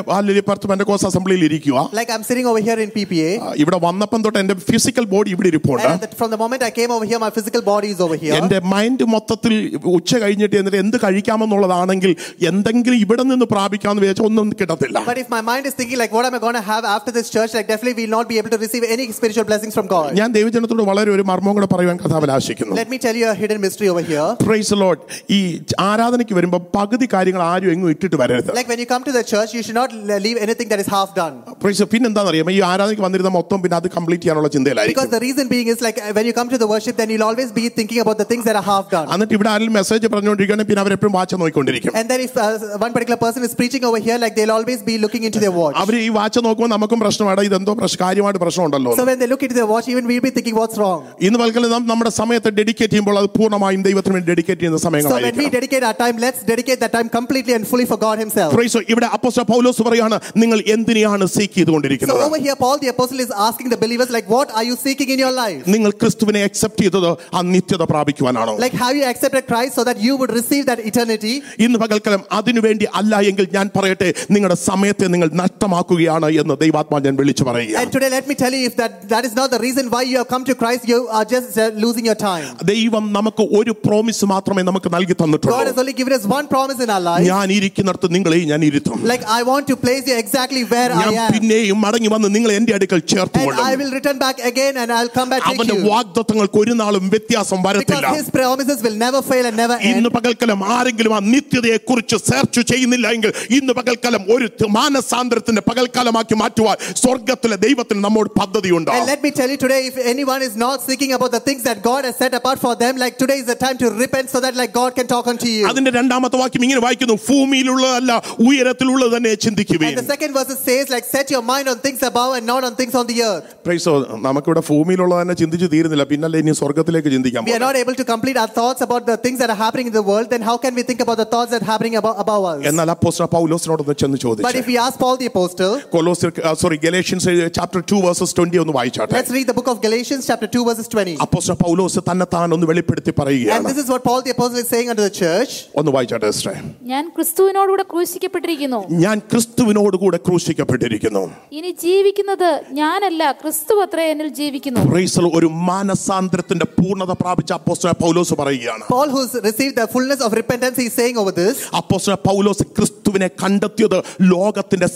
പാർത്ത് Pentecost അസംബ്ലിയിൽ ഇരിക്കുക Like I'm sitting over here in PPA. ഇവിടെ വന്നപ്പം തൊട്ട് എന്റെ ഫിസിക്കൽ ബോഡി ഇവിടെ ഇരിപ്പുണ്ട് And at the- from the moment I came over here, my physical body is over here. എന്റെ മൈൻഡ് മൊത്തത്തിൽ ഉച്ച കഴിഞ്ഞിട്ട് എന്നിട്ട് എന്ത് കഴിക്കാമെന്നുള്ളതാണെങ്കിൽ എന്തെങ്കിലും ഇവിടെ നിന്ന് പ്രാപിക്കാമെന്ന് വിചാരിച്ചാൽ ഒന്നും കിട്ടത്തില്ല But if my mind is thinking like what am I going to have after this church, like definitely we'll not be able to receive any spiritual blessings from God. ഞാൻ ദൈവജനത്തോട് വളരെ ഒരു മർമ്മം കൂടെ പറയുവാൻ കഥാവിൽ ആശിക്കുന്നു Let me tell you a hidden mystery over here. Price load ഈ ആരാധനയ്ക്ക് വരുമ്പോൾ പകുതി കാര്യങ്ങൾ ആരും എങ്ങും ഇട്ടിട്ട് വരരുത് Like when you come to the church, you should not le- leave anything that is half done. Price പിന്നെന്താണെന്നറിയാം ഈ ആരാധനയ്ക്ക് വന്നിരുന്ന മൊത്തം പിന്നെ അത് കംപ്ലീറ്റ് ചെയ്യാനുള്ള Because ചിന്തയിലായിരിക്കും the reason being is like uh, when you come to the worship, then you'll always be thinking about the things that are half done. എന്നിട്ട് ഇവിടെ ആരെങ്കിലും മെസ്സേജ് പറഞ്ഞുകൊണ്ടിരിക്കുകയാണെങ്കിൽ പിന്നെ അവരെപ്പോഴും watch നോക്കിക്കൊണ്ടിരിക്കും And then if uh, one particular person is preaching over here, like they'll always be looking into their watch. അവർ ഈ watch നോക്കുമ്പോൾ നമുക്കും പ്രശ്നമാണ് ഇതെന്തോ പ്രശ്നം കാര്യമായിട്ട് പ്രശ്നമുണ്ടല്ലോ So when they look into their watch, even we'll be thinking what's wrong. ഇന്ന് പൽക്കൽ നാം നമ്മുടെ സമയത്ത് ഡെഡിക്കേറ്റ് ചെയ്യുമ്പോൾ അത് പൂർണ്ണമായും ദൈവത്തിന് വേണ്ടി ഡെഡിക്കേറ്റ് ചെയ്യുന്ന So when we സമയങ്ങളായിരിക്കും dedicate our time, let's dedicate that time completely and fully for God Himself. Praise God. ഇവിടെ അപ്പോസ്തലൻ പൗലോസ് പറയാണ് നിങ്ങൾ എന്തിനെയാണ് സീക്ക് So ചെയ്തുകൊണ്ടിരിക്കുന്നത് over here, Paul the apostle is asking the believers, like, what are you seeking in your life? നിങ്ങൾ ക്രിസ്തുവിനെ accept ചെയ്തത് ആ നിത്യത പ്രാപിക്കുവാനാണോ Like, have you accepted Christ so that you would receive that eternity? ഇന്ന് പകൽക്കാലം അതിനുവേണ്ടി അല്ല എങ്കിൽ ഞാൻ പറയട്ടെ നിങ്ങളുടെ സമയത്തെ നിങ്ങൾ നഷ്ടമാക്കുകയാണ് എന്ന് ദൈവാത്മാ ഞാൻ വിളിച്ചു പറയുക And today, let me tell you, if that, that is not the reason why you have come to Christ, you are just uh, losing your time. ദൈവം നമുക്ക് ഒരു പ്രോമിസ് മാത്രമേ നമുക്ക് നൽകി God has തന്നിട്ടുള്ളൂ only given us one promise in our life. ഞാൻ ഇരിക്കുന്നിടത്ത് നിങ്ങളെയും ഞാൻ ഇരുത്തും Like, I want to place you exactly where ഞാൻ I am. പിന്നെയും മടങ്ങി വന്ന് നിങ്ങൾ എന്റെ അടുക്കൽ And ചേർത്തുകൊള്ളും I will return back again and I'll come back take അവന്റെ you. വാഗ്ദത്തങ്ങൾക്ക് ഒരു നാളും വ്യത്യാസം വരത്തില്ല Because his promises will never fail and never ഇന്ന് end. പകൽക്കാലം ആരെങ്കിലും ആ നിത്യതയെ കുറിച്ച് സെർച്ച് ചെയ്യുന്നില്ല എങ്കിൽ ഇന്ന് പകൽക്കാലം ഒരു ത- മാനസാന്തരത്തിന്റെ പകൽക്കാലമാക്കി മാറ്റുവാൻ സ്വർഗത്തിലെ ദൈവത്തിന് നമ്മോട് പദ്ധതിയുണ്ട് And let me tell you today, if anyone is not seeking about the things that God has set apart for them, like today is the time to repent so that like God can talk unto you. അതിന്റെ രണ്ടാമത്തെ വാക്യം ഇങ്ങനെ വായിക്കുന്നു ഭൂമിയിലുള്ളതല്ല ഉയരത്തിലുള്ളത് തന്നെ ചിന്തിക്കുകയും And the second verse says, like, set your mind on things above and not on things on the earth. Praise God. നമുക്കിവിടെ ഭൂമിയിലുള്ളത് തന്നെ ചിന്തിച്ച് തീരുന്നില്ല പിന്നല്ലേ ഇനി സ്വർഗത്തിലേക്ക് ചിന്തിക്കാൻ We are പോകുന്നത്. not able to complete our thoughts about the things that are happening in the world, then how can we think about the thoughts that are happening above, above us? എന്നാൽ അപ്പോസ്തലൻ പൗലോസിനോടൊന്ന് ചെന്ന് But ചോദിച്ചു if we ask Paul the Apostle, കൊലോസിർ sorry Galatians chapter two versus twenty ഒന്ന് വായിച്ചാട്ടെ let's read the book of Galatians, chapter 2, verses 20. അപ്പോസ്തലൻ പൗലോസ് തന്നെ താൻ ഒന്ന് വെളിപ്പെടുത്തി And പറയുകയാണ് this is what Paul the Apostle is saying unto the church. ഒന്ന് വായിച്ചാട്ടെ സിസ്റ്ററെ ഞാൻ ക്രിസ്തുവിനോടുകൂടെ ക്രൂശിക്കപ്പെട്ടിരിക്കുന്നു ഞാൻ ക്രിസ്തുവിനോടുകൂടെ ക്രൂശിക്കപ്പെട്ടിരിക്കുന്നു ഇനി ജീവിക്കുന്നത് ഞാനല്ല ക്രിസ്തു അത്രേ എന്നിൽ ജീവിക്കുന്നു Praise the Lord. ഒരു മാനസാന്തരത്തിന്റെ പൂർണ്ണത പ്രാപിച്ച അപ്പോസ്തലൻ പൗലോസ് പറയുകയാണ് Paul, who's received the fullness of repentance, he's saying over this. അപ്പോസ്തലൻ പൗലോസ് ക്രിസ്തുവിനെ കണ്ടെത്തിയത് ലോകത്തിന്റെ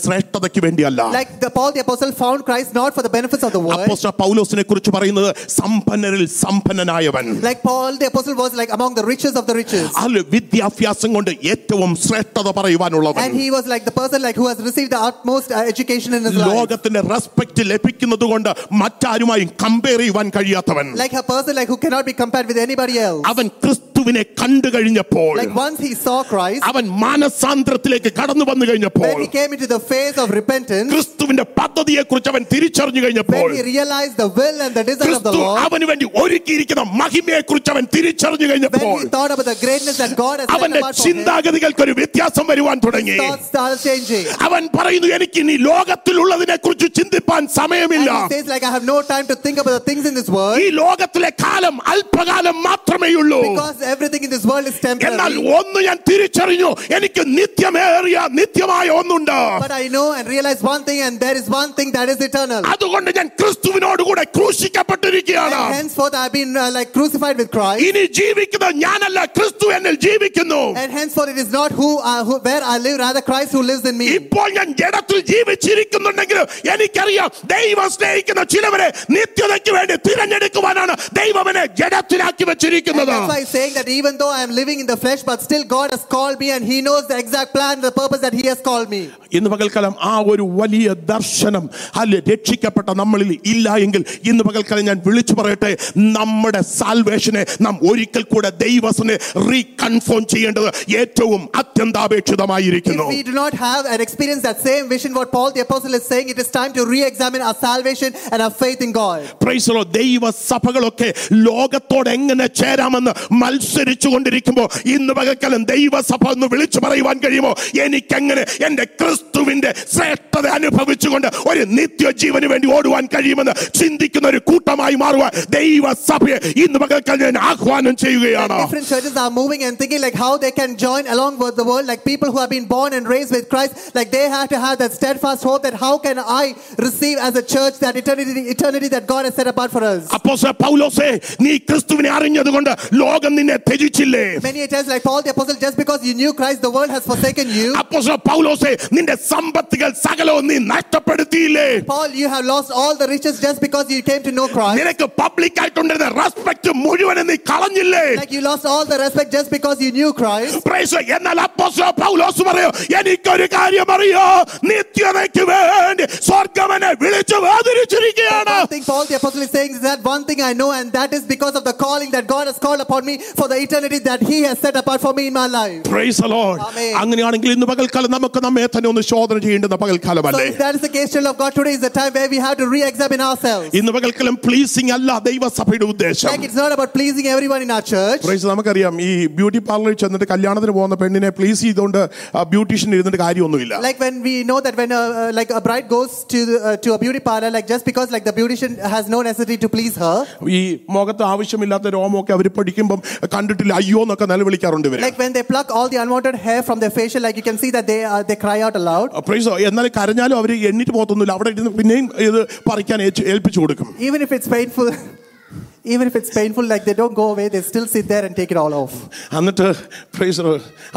ശ്രേഷ്ഠതയ്ക്ക് വേണ്ടിയല്ല Like the Paul the Apostle found Christ not for the benefits of the world. അപ്പോസ്തലൻ പൗലോസിനെ കുറിച്ച് പറയുന്നത് സമ്പന്നരിൽ സമ്പന്നനായവൻ Like Paul the Apostle was like among the richest of the richest. അതിൽ വിദ്യാഭ്യാസം കൊണ്ട് ഏറ്റവും ശ്രേഷ്ഠത പറയുവാനുള്ളവൻ And he was like the person like who has received the utmost uh, education in his life. ലോകത്തിന്റെ റെസ്പെക്ട് ലഭിക്കുന്നത് കൊണ്ട് മറ്റാരുമായും കമ്പയർ ചെയ്യുവാൻ കഴിയാത്തവൻ Like a person like who cannot be compared with anybody else. അവൻ ക്രിസ്തുവിനെ കണ്ടു കഴിഞ്ഞപ്പോൾ Like once he saw Christ, അവൻ മാനസാന്തരത്തിലേക്ക് കടന്നു വന്നു കഴിഞ്ഞപ്പോൾ when he came into the phase of repentance, ക്രിസ്തുവിന്റെ പദ്ധതിയെ കുറിച്ച് അവൻ തിരിച്ചറിഞ്ഞു കഴിഞ്ഞപ്പോൾ when he realized the will and the desire of the ക്രിസ്തു Lord, അവന് വേണ്ടി ഒരുക്കിയിരിക്കുന്ന മഹിമയെ കുറിച്ച് അവൻ തിരിച്ചറിഞ്ഞു when കഴിഞ്ഞപ്പോൾ he thought about the greatness that God has set അവന്റെ apart for him, ചിന്താഗതികൾക്ക് ഒരു വ്യത്യാസം വരുവാൻ തുടങ്ങി thoughts started changing. അവൻ പറയുന്നു എനിക്ക് ഇനി ലോകത്തിലുള്ളതിനെ കുറിച്ച് ചിന്തിപ്പാൻ സമയമില്ല And he says like I have no time to think about the things in this world ഈ ലോകത്തിലെ കാലം അല്പകാലം മാത്രമേ ഉള്ളൂ because everything in this world is എന്നാൽ temporary. ഒന്ന് ഞാൻ തിരിച്ചറിഞ്ഞു എനിക്ക് നിത്യമേറിയ നിത്യമായ ഒന്നുണ്ട് But I know and realize one thing, and there is one thing that is eternal. അതുകൊണ്ട് ഞാൻ ക്രിസ്തുവിനോടുകൂടെ ക്രൂശിക്കപ്പെട്ടിരിക്കുകയാണ് And henceforth I've been uh, like crucified with Christ. ഇനി ജീവിക്കുന്നത് ഞാനല്ല ക്രിസ്തു എന്നിൽ ജീവിക്കുന്നു And henceforth it is not who, uh, who where I live, rather Christ who lives in me. ഇപ്പോൾ ഞാൻ ജഡത്തിൽ ജീവിച്ചിരിക്കുന്നുണ്ടെങ്കിലും എനിക്കറിയാം ദൈവം സ്നേഹിക്കുന്ന ചിലവരെ നിത്യതയ്ക്ക് വേണ്ടി തിരഞ്ഞെടുക്കുവാനാണ് ദൈവം എന്നെ ജഡത്തിലാക്കി And വെച്ചിരിക്കുന്നത് that's why he's saying that even though I am living in the flesh, but still God has called me and He knows the exact plan, the purpose that He has called me. ഇന്ന് പകൽക്കാലം ആ ഒരു വലിയ ദർശനം അല്ലെ രക്ഷിക്കപ്പെട്ട നമ്മളിൽ ഇല്ല എങ്കിൽ ഇന്ന് പകൽക്കാലം ഞാൻ വിളിച്ചു പറയട്ടെ നമ്മുടെ സാൽവേഷനെ നാം ഒരിക്കൽ കൂടെ ദൈവത്തിനെ റീകൺഫേം ചെയ്യേണ്ടത് ഏറ്റവും അത്യന്താപേക്ഷിതമായിരിക്കുന്നു If we do not have and experience that same vision, what Paul the Apostle is saying, it is time to re examine our salvation and our faith in God. Praise the Lord. ദൈവ സഭകളൊക്കെ ലോകത്തോട് എങ്ങനെ ചേരാമെന്ന് മത്സരിച്ചു കൊണ്ടിരിക്കുമ്പോൾ ഇന്ന് പകൽക്കാലം ദൈവസഭ എന്ന് വിളിച്ചു പറയുവാൻ കഴിയുമോ എനിക്കെങ്ങനെ എന്റെ ക്രിസ്തുവിന്റെ ശ്രേഷ്ഠത അനുഭവിച്ചുകൊണ്ട് ഒരു നിത്യജീവന് വേണ്ടി ഓടുവാൻ കഴിയുമെന്ന് ചിന്തിക്കുന്ന ഒരു കൂട്ടമായി മാറുവാൻ ദൈവസഭയെ ഇന്ന് പകൽക്കാലം ഞാൻ ആഹ്വാനം ചെയ്യുകയാണ് Different churches are moving and thinking like how they can join along with the world, like people who have been born and raised with Christ, like they have to have that steadfast hope that how can I receive as a church that eternity, eternity that God has set apart for us. അപ്പോസ്തലൻ പൗലോസേ നീ ക്രിസ്തുവിനെ അറിഞ്ഞതുകൊണ്ട് ലോകം നിന്നെ ത്യജിച്ചില്ലേ Many a times, like Paul the Apostle, just because you knew Christ, the world has forsaken you. അപ്പോസ്തലൻ പൗലോസേ നിന്റെ സമ്പത്തുകൾ സകലവും നീ നഷ്ടപ്പെടുത്തിയില്ലേ Paul, you have lost all the riches just because you came to know Christ. നിനക്ക് public ആയിട്ടുണ്ടിരുന്ന respect മുഴുവനും നീ കളഞ്ഞില്ലേ Like you lost all the respect just because you knew Christ. Praise the- എന്നാൽ അപ്പോസ്തലൻ പൗലോസ് പറയോ എനിക്കൊരു കാര്യം അറിയോ നിത്യതയ്ക്ക് വേണ്ടി സ്വർഗമനെ വിളിച്ചു വേദനിച്ചിരിക്കുകയാണ് One thing Paul the apostle is saying is that one thing I know, and that is because of the calling that God has called upon me for the eternity that He has set apart for me in my life. Praise the Lord. Amen. അങ്ങനെയാണെങ്കിൽ ഇന്ന് പകൽക്കാലം നമുക്ക് നമ്മെ തന്നെ ഒന്ന് ശോധന ചെയ്യേണ്ടുന്ന So പകൽക്കാലമല്ലേ if that is the case, children of God, today is the time where we have to re-examine ourselves. ഇന്ന് പകൽക്കാലം പ്ലീസിംഗ് അല്ല ദൈവസഭയുടെ ഉദ്ദേശം Like it's not about pleasing everyone in our church. Price നമുക്കറിയാം ഈ ബ്യൂട്ടി പാർലറിൽ ചെന്നിട്ട് കല്യാണത്തിന് പോകുന്ന പെണ്ണിനെ പ്ലീസ് ചെയ്തുകൊണ്ട് ബ്യൂട്ടീഷ്യൻ ഇരുന്നിട്ട് കാര്യമൊന്നുമില്ല Like when we know that when uh, uh, like a bride goes to the, uh, to a beauty parlor, like just because like the beautician has no necessity to please her. ഈ മുഖത്ത് ആവശ്യമില്ലാത്ത രോമമൊക്കെ അവർ പഠിക്കുമ്പം കണ്ടിട്ടില്ല അയ്യോ എന്നൊക്കെ നിലവിളിക്കാറുണ്ട് ഇവർ Like when they pluck all the unwanted hair from their facial, like you can see that they uh, they cry out aloud. പ്രൈസോ എന്നാൽ കരഞ്ഞാലും അവർ എണ്ണിട്ട് പോകത്തൊന്നുമില്ല അവിടെ ഇരുന്ന് പിന്നെയും ഇത് പറിക്കാൻ ഏൽപ്പിച്ചു കൊടുക്കും Even if it's painful, even if it's painful, like they don't go away, they still sit there and take it all off. എന്നിട്ട് പ്രൈസർ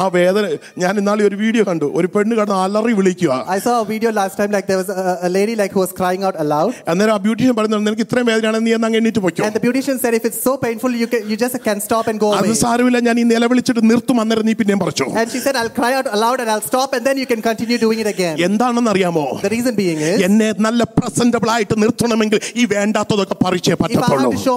ആ വേദന ഞാൻ ഇന്നാളെ ഒരു വീഡിയോ കണ്ടു ഒരു പെണ്ണ് കടന്ന് അലറി വിളിക്കുക I saw a video last time, like there was a, a lady like who was crying out aloud, അന്നേരം ആ ബ്യൂട്ടീഷ്യൻ പറയുന്നത് നിനക്ക് ഇത്രയും വേദനയാണെങ്കിൽ നീ എന്നാ എണ്ണീറ്റ് പൊയ്ക്കോ and the beautician said, if it's so painful, you can you just can stop and go അത് away. സാരമില്ല ഞാൻ ഈ നിലവിളിച്ചിട്ട് നിർത്തും അന്നേരം നീ പിന്നെയും പറിച്ചു And she said, I'll cry out aloud and I'll stop, and then you can continue doing it again. എന്താണെന്ന് അറിയാമോ The reason being is, എന്നെ നല്ല പ്രസന്റബിൾ ആയിട്ട് നിർത്തണമെങ്കിൽ ഈ വേണ്ടാത്തതൊക്കെ പറിച്ചേ if I പറ്റത്തുള്ളൂ have to show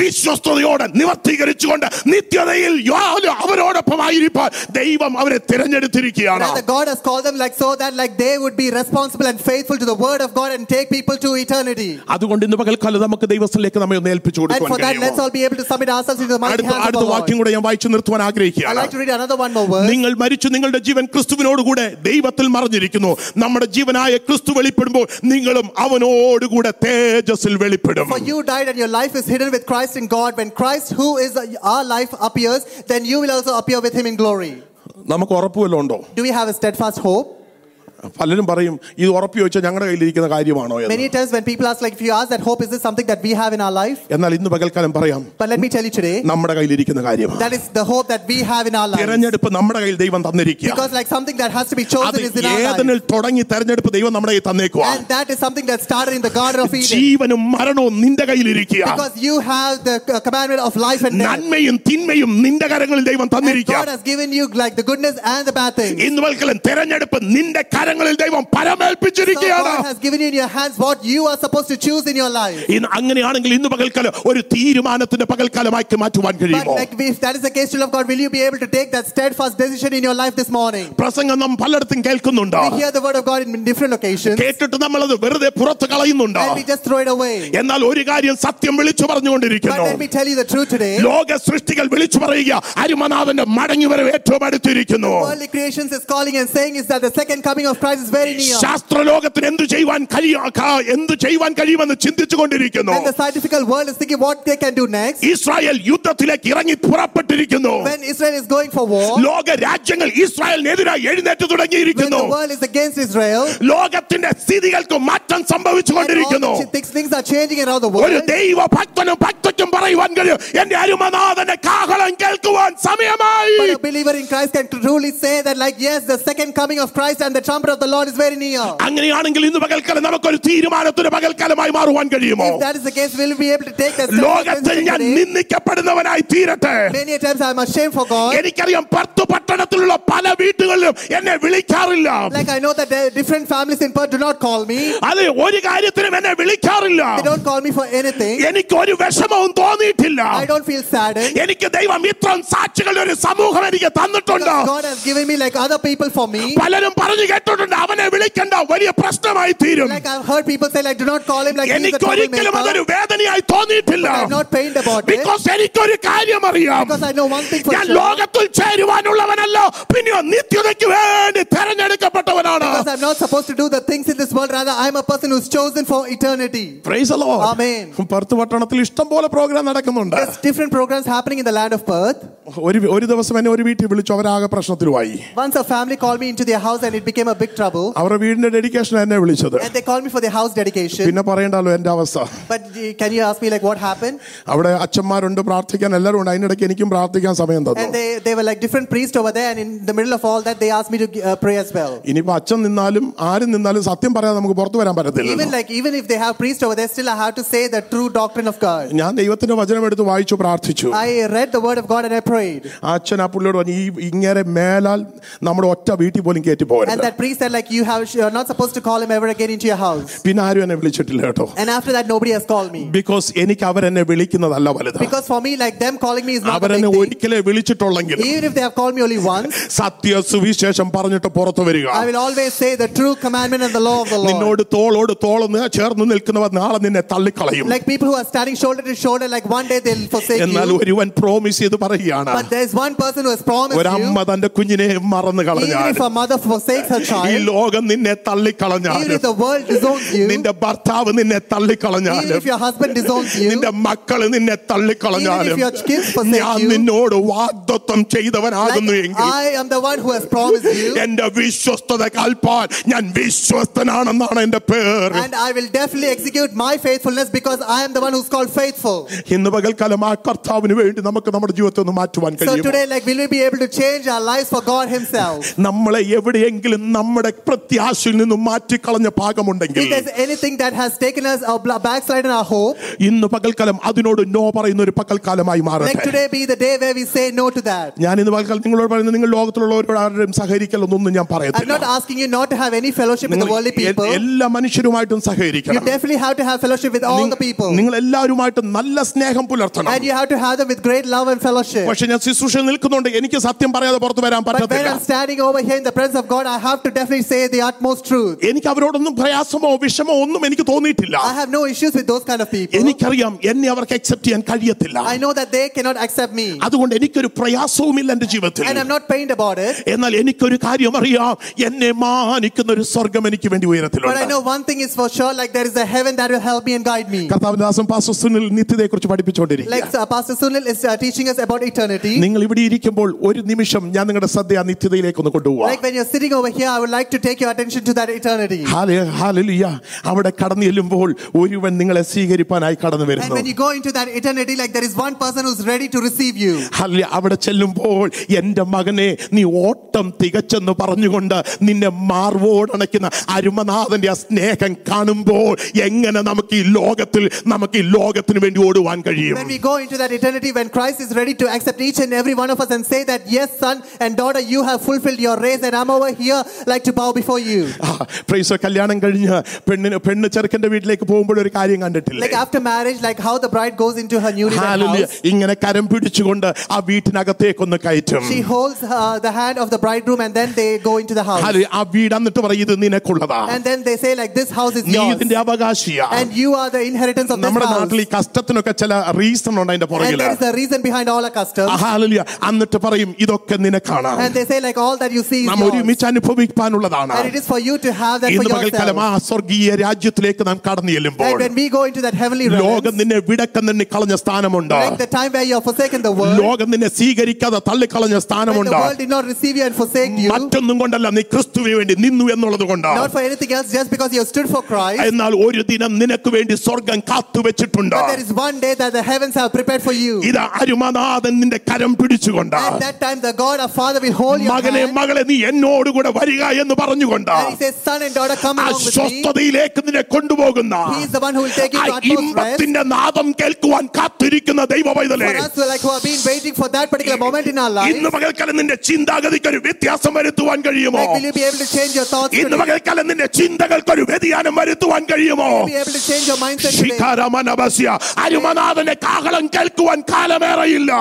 വിശ്വസ്തയോടെ നിവർത്തീകരിച്ചുകൊണ്ട് നിത്യതയിൽ യാതൊരു അവരോടൊപ്പം ആയിരിക്കാൻ ദൈവം അവരെ തിരഞ്ഞെടുത്തിരിക്കുകയാണ് Rather, God has called them like so that like they would be responsible and faithful to the word of God and take people to eternity. അതുകൊണ്ട് ഇന്ന് പകൽക്കാലം നമുക്ക് ദൈവത്തിലേക്ക് നമ്മെ ഒന്ന് ഏൽപ്പിച്ചു And for കൊടുക്കുവാൻ that, let's കഴിയുമോ? all be able to submit ourselves into the mighty അടുത്ത hands of അടുത്ത the വാക്യം Lord. കൂടെ ഞാൻ വായിച്ചു നിർത്തുവാൻ I'd ആഗ്രഹിക്കുകയാണ് like to read another one more verse. നിങ്ങൾ മരിച്ചു നിങ്ങളുടെ ജീവൻ ക്രിസ്തുവിനോടുകൂടെ ദൈവത്തിൽ മറിഞ്ഞിരിക്കുന്നു നമ്മുടെ ജീവനായ ക്രിസ്തു വെളിപ്പെടുമ്പോൾ നിങ്ങളും അവനോടുകൂടെ തേജസ്സിൽ വെളിപ്പെടും For you died and your life is hidden with Christ in God. When Christ, who is our life, appears, then you will also appear with him in glory. നമുക്ക് ഉറപ്പുവല്ലോ ഉണ്ടോ Do we have a steadfast hope? പലരും പറയും ഇത് ഉറപ്പു ചോദിച്ചാൽ ഞങ്ങളുടെ കയ്യിലിരിക്കുന്ന കാര്യമാണോ എന്ന് Many times when people ask, like, if you ask that hope, is this something that we have in our life? എന്നാൽ ഇന്ന് പകൽക്കാലം പറയാം But let me tell you today, നമ്മുടെ കയ്യിലിരിക്കുന്ന കാര്യമാണ് that is the hope that we have in our lives. തെരഞ്ഞെടുപ്പ് നമ്മുടെ കയ്യിൽ ദൈവം തന്നിരിക്കുക Because like something that has to be chosen അത് is in our ഏതനിൽ life. തുടങ്ങി തെരഞ്ഞെടുപ്പ് ദൈവം നമ്മുടെ കയ്യിൽ തന്നേക്കുക And that is something that started in the Garden of Eden. ജീവനും മരണവും നിന്റെ കയ്യിലിരിക്കുക Because you have the uh, commandment of life and death. നന്മയും തിന്മയും നിന്റെ കരങ്ങളിൽ ദൈവം And തന്നിരിക്കുക God has given you like the goodness and the bad things. ഇന്ന് പകൽക്കാലം തെരഞ്ഞെടുപ്പ് നിന്റെ കരങ്ങളിൽ ദൈവം So പരമേൽപ്പിച്ചിരിക്കുകയാണ് God has given you in your hands what you are supposed to choose in your life. ഇന്ന് അങ്ങനെയാണെങ്കിൽ ഇന്ന് പകൽക്കാലം ഒരു തീരുമാനത്തിന്റെ പകൽക്കാലമാക്കി മാറ്റുവാൻ But കഴിയുമോ like if that is the case, children of God, will you be able to take that steadfast decision in your life this morning? പ്രസംഗം നാം പലയിടത്തും കേൾക്കുന്നുണ്ട് We hear the word of God in different occasions കേട്ടിട്ട് നമ്മളത് വെറുതെ പുറത്ത് കളയുന്നുണ്ട് and we just throw it away. എന്നാൽ ഒരു കാര്യം സത്യം വിളിച്ചു But പറഞ്ഞുകൊണ്ടിരിക്കുന്നു let me tell you the truth today. ലോക സൃഷ്ടികൾ വിളിച്ചു പറയുക അരുമനാഥന്റെ മടങ്ങിവരവ് ഏറ്റവും അടുത്തിരിക്കുന്നു Worldly creations is calling and saying is that the second coming of Christ is very near. ശാസ്ത്രലോകത്തിന് എന്തു ചെയ്യുവാൻ കഴിയ- ക- എന്തു ചെയ്യുവാൻ കഴിയുമെന്ന് ചിന്തിച്ചു കൊണ്ടിരിക്കുന്നു And the scientific world is thinking what they can do next. Israel യുദ്ധത്തിലേക്ക് ഇറങ്ങി പുറപ്പെട്ടിരിക്കുന്നു When Israel is going for war, ലോക രാജ്യങ്ങൾ ഇസ്രായേലിനെതിരായി എഴുന്നേറ്റ് when തുടങ്ങിയിരിക്കുന്നു the world is against Israel, ലോകത്തിന്റെ സ്ഥിതികൾക്ക് മാറ്റം സംഭവിച്ചു and all കൊണ്ടിരിക്കുന്നു the things, things are changing around the ഒരു world. ദൈവ ഭക്തനും ഭക്തയ്ക്കും പറയുവാൻ കഴിയും എന്റെ അരുമനാഥന്റെ കാഹളം കേൾക്കുവാൻ സമയമായി But a believer in Christ can truly say that, like, yes, the second coming of Christ and the trumpet of the Lord is very near. അങ്ങനെയാണെങ്കിൽ ഇന്ന് പകൽക്കാലം നമുക്കൊരു തീരുമാനത്തിന് പകൽക്കാലമായി മാറുവാൻ കഴിയുമോ If that is the case, will we be able to take that step ലോകത്തിൽ ഞാൻ today? നിന്ദിക്കപ്പെടുന്നവനായി തീരട്ടെ Many a times I'm ashamed for God. എനിക്കറിയാം പത്ത് പട്ടണത്തിലുള്ള പല വീട്ടുകളിലും എന്നെ വിളിക്കാറില്ല Like I know that there are different families in Perth do not call me. അത് ഒരു കാര്യത്തിനും എന്നെ വിളിക്കാറില്ല They don't call me for anything. എനിക്ക് ഒരു വിഷമവും തോന്നിയിട്ടില്ല I don't feel saddened. എനിക്ക് ദൈവം ഇത്രയും സാക്ഷികളുടെ ഒരു സമൂഹം എനിക്ക് തന്നിട്ടുണ്ട് Because God has given me like other people for me. പലരും പറഞ്ഞു കേട്ടിട്ടുണ്ട് അവനെ വിളിക്കണ്ട വലിയ പ്രശ്നമായി തീരും Like I've heard people say, like, do not call him like he's a എനിക്ക് ഒരിക്കലും അതൊരു troublemaker. വേദനയായി തോന്നിയിട്ടില്ല I'm not pained about it. Because എനിക്കൊരു കാര്യം അറിയാം Because I know one thing for ഞാൻ sure. ലോകത്തിൽ ചേരുവാനുള്ളവനല്ല പിന്നെയോ നിത്യതയ്ക്ക് വേണ്ടി തെരഞ്ഞെടുക്കപ്പെട്ടവനാണ് Because I'm not supposed to do the things in this world, rather, I'm a person who's chosen for eternity. Praise the Lord. Amen. Perth പട്ടണത്തിൽ ഇഷ്ടം പോലെ programme നടക്കുന്നുണ്ട് There's different programs happening in the land of Perth. ഒരു ഒരു ദിവസം എന്നെ ഒരു വീട്ടിൽ വിളിച്ചു അവരാകെ പ്രശ്നത്തിലുമായി Once a family called me into their house and it became a big trouble. അവരുടെ വീടിന്റെ ഡെഡിക്കേഷൻ എന്നെ വിളിച്ചത് And they called me for their house dedication. പിന്നെ പറയണ്ടല്ലോ എന്റെ അവസ്ഥ But uh, can you ask me like what happened? അവിടെ അച്ഛന്മാരുണ്ട് പ്രാർത്ഥിക്കാൻ എല്ലാവരും ഉണ്ട് അതിനിടയ്ക്ക് എനിക്കും പ്രാർത്ഥിക്കാൻ സമയം And തന്നു they, they were like different priests over there, and in the middle of all that, they asked me to uh, pray as well. ഇനിയിപ്പോ അച്ഛൻ നിന്നാലും ആരും നിന്നാലും സത്യം പറയാതെ നമുക്ക് പുറത്തു വരാൻ പറ്റത്തില്ല Even like even if they have priests over there, still I have to say the true doctrine of God. ഞാൻ ദൈവത്തിന്റെ വചനം എടുത്ത് വായിച്ചു പ്രാർത്ഥിച്ചു I read the word of God and I prayed. ആ അച്ഛൻ ആ പുള്ളിയോട് പറഞ്ഞു ഈ ഇങ്ങനെ മേലാൽ നമ്മുടെ ഒറ്റ വീട്ടിൽ പോലും കയറ്റി And പോകരുത് that priest said, like, you have you're not supposed to call him ever again into your house. പിന്നെ ആരും എന്നെ വിളിച്ചിട്ടില്ല കേട്ടോ And after that, nobody has called me. Because എനിക്ക് അവരെന്നെ വിളിക്കുന്നതല്ല വലുത് Because for me, like them calling me is not a big അവരെന്നെ thing. ഒരിക്കലേ വിളിച്ചിട്ടുള്ളെങ്കിൽ Even if they have called me only once, സത്യ സുവിശേഷം പറഞ്ഞിട്ട് പുറത്തു വരിക I will always say the true commandment and the law of the Lord. നിന്നോട് തോളോട് തോളന്ന് ചേർന്ന് നിൽക്കുന്നവർ നാളെ നിന്നെ തള്ളിക്കളയും Like people who are standing shoulder to shoulder, like one day they'll forsake എന്നാൽ you. ഒരുവൻ പ്രോമിസ് ചെയ്ത് പറയുകയാണ് But there's one person who has promised you, ഒരമ്മ തന്റെ കുഞ്ഞിനെ മറന്നു even കളഞ്ഞാൽ if a mother forsakes her ഈ child, ലോകം നിന്നെ തള്ളിക്കളഞ്ഞാൽ even if the world disowns you, നിന്റെ ഭർത്താവ് നിന്നെ even തള്ളിക്കളഞ്ഞാലും if your husband disowns you, നിന്റെ മക്കള് നിന്നെ even തള്ളിക്കളഞ്ഞാലും if your kids forsake ഞാൻ you, നിന്നോട് വാഗ്ദത്വം ചെയ്തവനാകുന്നു like എങ്കിൽ I am the one who has promised you, എന്റെ വിശ്വസ്തത കൽപ്പാൻ ഞാൻ വിശ്വസ്തനാണെന്നാണ് എന്റെ പേര് and I will definitely execute my faithfulness because I am the one who's called faithful. ഇന്ന് പകൽക്കാലം ആ കർത്താവിന് വേണ്ടി നമുക്ക് നമ്മുടെ ജീവിതത്തെ ഒന്ന് മാറ്റുവാൻ So കഴിയും today, like, will we be able to change our lives for God Himself? നമ്മളെ എവിടെയെങ്കിലും നമ്മുടെ പ്രത്യാശയിൽ നിന്നും മാറ്റിക്കളഞ്ഞ ഭാഗമുണ്ടെങ്കിൽ If there's anything that has taken us a bl- backslide in our hope, ഇന്ന് പകൽക്കാലം അതിനോട് നോ പറയുന്ന ഒരു പകൽക്കാലമായി let മാറട്ടെ today be the day where we say no to that. ഞാൻ ഇന്ന് പകൽക്കാലം നിങ്ങളോട് പറയുന്നത് നിങ്ങൾ ലോകത്തിലുള്ളവരോട് ആരുടെയും സഹകരിക്കലൊന്നും ഞാൻ I'm പറയത്തില്ല not asking you not to have any fellowship with the നിങ്ങൾ worldly എ- people. എല്ലാ മനുഷ്യരുമായിട്ടും You സഹകരിക്കണം definitely have to have fellowship with all the people. നിങ്ങൾ എല്ലാവരുമായിട്ട് നല്ല സ്നേഹം പുലർത്തണം And you have to have them with great love and fellowship. പക്ഷെ ഞാൻ ശുശ്രൂഷ നിൽക്കുന്നുണ്ട് എനിക്ക് സത്യം പറയാതെ പുറത്തു വരാൻ But when പറ്റത്തില്ല I'm standing over here in the presence of God, I have to definitely say the utmost truth. എനിക്ക് അവരോടൊന്നും പ്രയാസമോ വിഷമോ ഒന്നും എനിക്ക് തോന്നിയിട്ടില്ല I have no issues with those kind of people. എനിക്കറിയാം എന്നെ അവർക്ക് അക്സെപ്റ്റ് ചെയ്യാൻ കഴിയത്തില്ല I know that they cannot accept me. അതുകൊണ്ട് എനിക്കൊരു പ്രയാസവുമില്ല എന്റെ ജീവിതത്തിൽ And I'm not pained about it. എന്നാൽ എനിക്കൊരു കാര്യം അറിയാം എന്നെ മാനിക്കുന്ന ഒരു സ്വർഗം എനിക്ക് വേണ്ടി But I ഉയരത്തിലുണ്ട് know one thing is for sure, like there is a heaven that will help me and guide me. കർത്താവിന്റെ ദാസൻ പാസ്റ്റർ സുനിൽ നിത്യതയെ കുറിച്ച് പഠിപ്പിച്ചുകൊണ്ടിരിക്കുക Like uh, Pastor Sunil is uh, teaching us about eternity. നിങ്ങൾ ഇവിടെ ഇരിക്കുമ്പോൾ ഒരു നിമിഷം ഞാൻ നിങ്ങളുടെ ശ്രദ്ധ ആ നിത്യതയിലേക്ക് ഒന്ന് കൊണ്ടുപോവാം Like when you're sitting over here, I would like to take your attention to that eternity. Haley- ഹാലലുയ. അവിടെ കടന്നു ചെല്ലുമ്പോൾ ഒരുവൻ നിങ്ങളെ സ്വീകരിപ്പാനായി കടന്നു And വരുന്നു when you go into that eternity, like there is one person who's ready to receive you. ഹാലലുയ. അവിടെ ചെല്ലുമ്പോൾ എന്റെ മകനെ നീ ഓട്ടം തികച്ചെന്ന് പറഞ്ഞുകൊണ്ട് നിന്നെ മാർവോടണയ്ക്കുന്ന അരുമനാഥന്റെ ആ സ്നേഹം കാണുമ്പോൾ എങ്ങനെ നമുക്ക് ഈ ലോകത്തിൽ നമുക്ക് ഈ ലോകത്തിന് വേണ്ടി ഓടുവാൻ കഴിയും When we go into that eternity, when Christ is ready to accept each and every one of us and say that, yes, son and daughter, you have fulfilled your race, and I'm over here like to bow before you. പ്രൈസോ കല്യാണം കഴിഞ്ഞ് പെണ്ണിന് പെണ്ണ് ചെറുക്കന്റെ വീട്ടിലേക്ക് പോകുമ്പോൾ ഒരു കാര്യം കണ്ടിട്ടില്ല Like after marriage, like how the bride goes into her newly hallelujah. house. ഇങ്ങനെ കരം പിടിച്ചുകൊണ്ട് ആ വീട്ടിനകത്തേക്കൊന്ന് കയറ്റും She holds uh, the hand of the bridegroom and then they go into the house. ഹാലലുയ. ആ വീട് എന്നിട്ട് പറയും ഇത് നിനക്കുള്ളതാ And then they say like this house is നീ yours. ഇതിന്റെ അവകാശിയാ And you are the inheritance of this നമ്മുടെ house. നാട്ടിൽ ഈ കഷ്ടത്തിനൊക്കെ ചില റീസൺ ഉണ്ട് അതിന്റെ And പുറകില് there is the reason behind all our customs. ഹാലലുയ. എന്നിട്ട് പറയും ഇതൊക്കെ നിനക്കാണ് And they say like all that you see is നാം yours. ഒരുമിച്ച് അനുഭവിക്കാനുള്ളതാണ് And it is for you to have that for ഇന്ന് പകൽക്കാലം ആ yourself. സ്വർഗീയ രാജ്യത്തിലേക്ക് നാം കടന്നു ചെല്ലുമ്പോൾ And when we go into that heavenly realm, ലോകം നിന്നെ വിടക്കെന്നെ കളഞ്ഞ സ്ഥാനമുണ്ട് like the time where you have forsaken the world, ലോകം നിന്നെ സ്വീകരിക്കാതെ തള്ളിക്കളഞ്ഞ when the സ്ഥാനമുണ്ട് world did not receive you and forsake you, മറ്റൊന്നും കൊണ്ടല്ല നീ ക്രിസ്തുവിന് വേണ്ടി നിന്നു എന്നുള്ളത് കൊണ്ട് not for anything else, just because you have stood for Christ. എന്നാൽ ഒരു ദിനം നിനക്ക് വേണ്ടി സ്വർഗം കാത്തുവെച്ചിട്ടുണ്ട് But there is one day that the heavens have prepared for you. ഇത് അരുമനാഥൻ നിന്റെ കരം പിടിച്ചുകൊണ്ട് At that time, the God our Father will hold your മകനെ hand. മകളെ നീ എന്നോടുകൂടെ വരിക എന്ന് പറഞ്ഞുകൊണ്ട് അസ്വസ്ഥതയിലേക്ക് നിന്നെ കൊണ്ടുപോകുന്ന ഇമ്പത്തിന്റെ നാദം കേൾക്കുവാൻ കാത്തിരിക്കുന്ന ദൈവ പൈതലേ ഇന്ന് പകൽക്കാലം നിന്റെ ചിന്താഗതിക്ക് ഒരു വ്യത്യാസം വരുത്തുവാൻ കഴിയുമോ? ഇന്ന് പകൽക്കാലം നിന്റെ ചിന്തകൾക്ക് ഒരു വ്യതിയാനം വരുത്തുവാൻ കഴിയുമോ? അരുമനാഥന്റെ കാഹളം കേൾക്കുവാൻ കാലമേറയില്ല.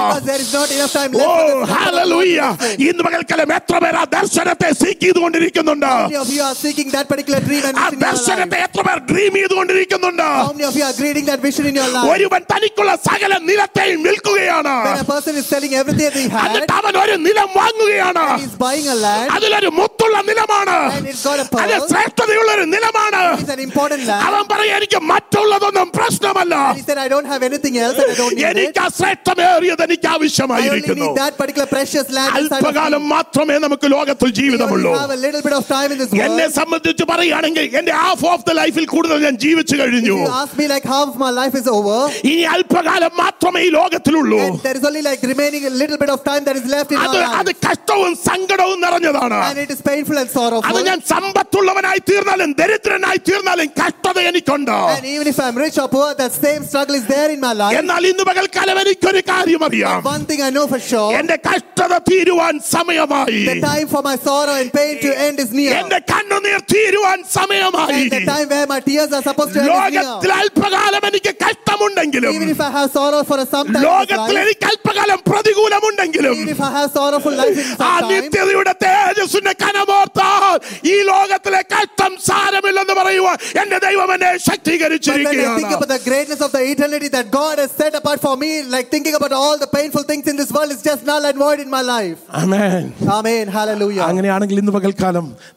ഇന്ന് പകൽക്കാലം എത്ര പേരാ ദർശനത്തെ സീക്ക് ചെയ്തുകൊണ്ടിരിക്കും ചെയ്തുകൊണ്ടിരിക്കുന്നുണ്ട് How many of you are seeking that particular dream and ആ vision in your life? ദർശനത്തെ എത്ര പേർ dream ചെയ്തുകൊണ്ടിരിക്കുന്നുണ്ട് How many of you are greeting that vision in your life? ഒരുവൻ തനിക്കുള്ള സകല നിലത്തെയും വിൽക്കുകയാണ് When a person is selling everything that he had, എന്നിട്ട് അവൻ ഒരു നിലം വാങ്ങുകയാണ് he's buying a land, അതിലൊരു മുത്തുള്ള നിലമാണ് And it's got a pearl. അത് ശ്രേഷ്ഠതയുള്ള ഒരു നിലമാണ് It's an important land. അവൻ പറയാം എനിക്ക് മറ്റുള്ളതൊന്നും പ്രശ്നമല്ല And he said, I don't have anything else and I don't need it. എനിക്ക് ആ ശ്രേഷ്ഠമേറിയത് എനിക്ക് I only ആവശ്യമായിരിക്കുന്നു need that particular precious land inside of അല്പകാലം me. മാത്രമേ നമുക്ക് ലോകത്തിൽ We only ജീവിതമുള്ളൂ have a little bit of time in this എന്നെ world. സംബന്ധിച്ച് പറയുകയാണെങ്കിൽ എന്റെ ഹാഫ് ഓഫ് ദ ലൈഫിൽ കൂടുതൽ ഞാൻ ജീവിച്ചു If കഴിഞ്ഞു you ask me like half of my life is over, ഇനി അല്പകാലം മാത്രമേ ഈ ലോകത്തിലുള്ളൂ and there is only like remaining a little bit of time that is left in അത് our അത് life. കഷ്ടവും സങ്കടവും നിറഞ്ഞതാണ് And it is painful and അത് sorrowful. ഞാൻ സമ്പത്തുള്ളവനായി തീർന്നാലും ദരിദ്രനായി തീർന്നാലും കഷ്ടത എനിക്കുണ്ട് And even if I'm rich or poor, that same struggle is there in my life. എന്നാൽ ഇന്ന് പകൽക്കാലം എനിക്കൊരു കാര്യം അറിയാം One thing I know for sure, എന്റെ കഷ്ടത തീരുവാൻ സമയമായി the time for my sorrow and pain to end is near. എന്റെ കണ്ണുനീർ തീരുവാൻ സമയമായി And the time where my tears are supposed to end is ലോകത്തിൽ near. അല്പകാലം എനിക്ക് കഷ്ടമുണ്ടെങ്കിലും Even if I have sorrow for a some time in this ലോകത്തിൽ life, എനിക്ക് അല്പകാലം പ്രതികൂലമുണ്ടെങ്കിലും even if I have sorrowful life in ആ some time, നിത്യതയുടെ തേജസ്സിന്റെ കനമോർത്താൽ ഈ ലോകത്തിലെ കഷ്ടം സാരമില്ലെന്ന് പറയുവാൻ എന്റെ ദൈവം എന്നെ But when I think ശക്തീകരിച്ചിരിക്കുകയാണ് about the greatness of the eternity that God has set apart for me, like thinking about all the painful things in this world is just null and void in my life. Amen. Amen. Hallelujah. അങ്ങനെയാണെങ്കിൽ ഇന്ന് പകൽക്കാലം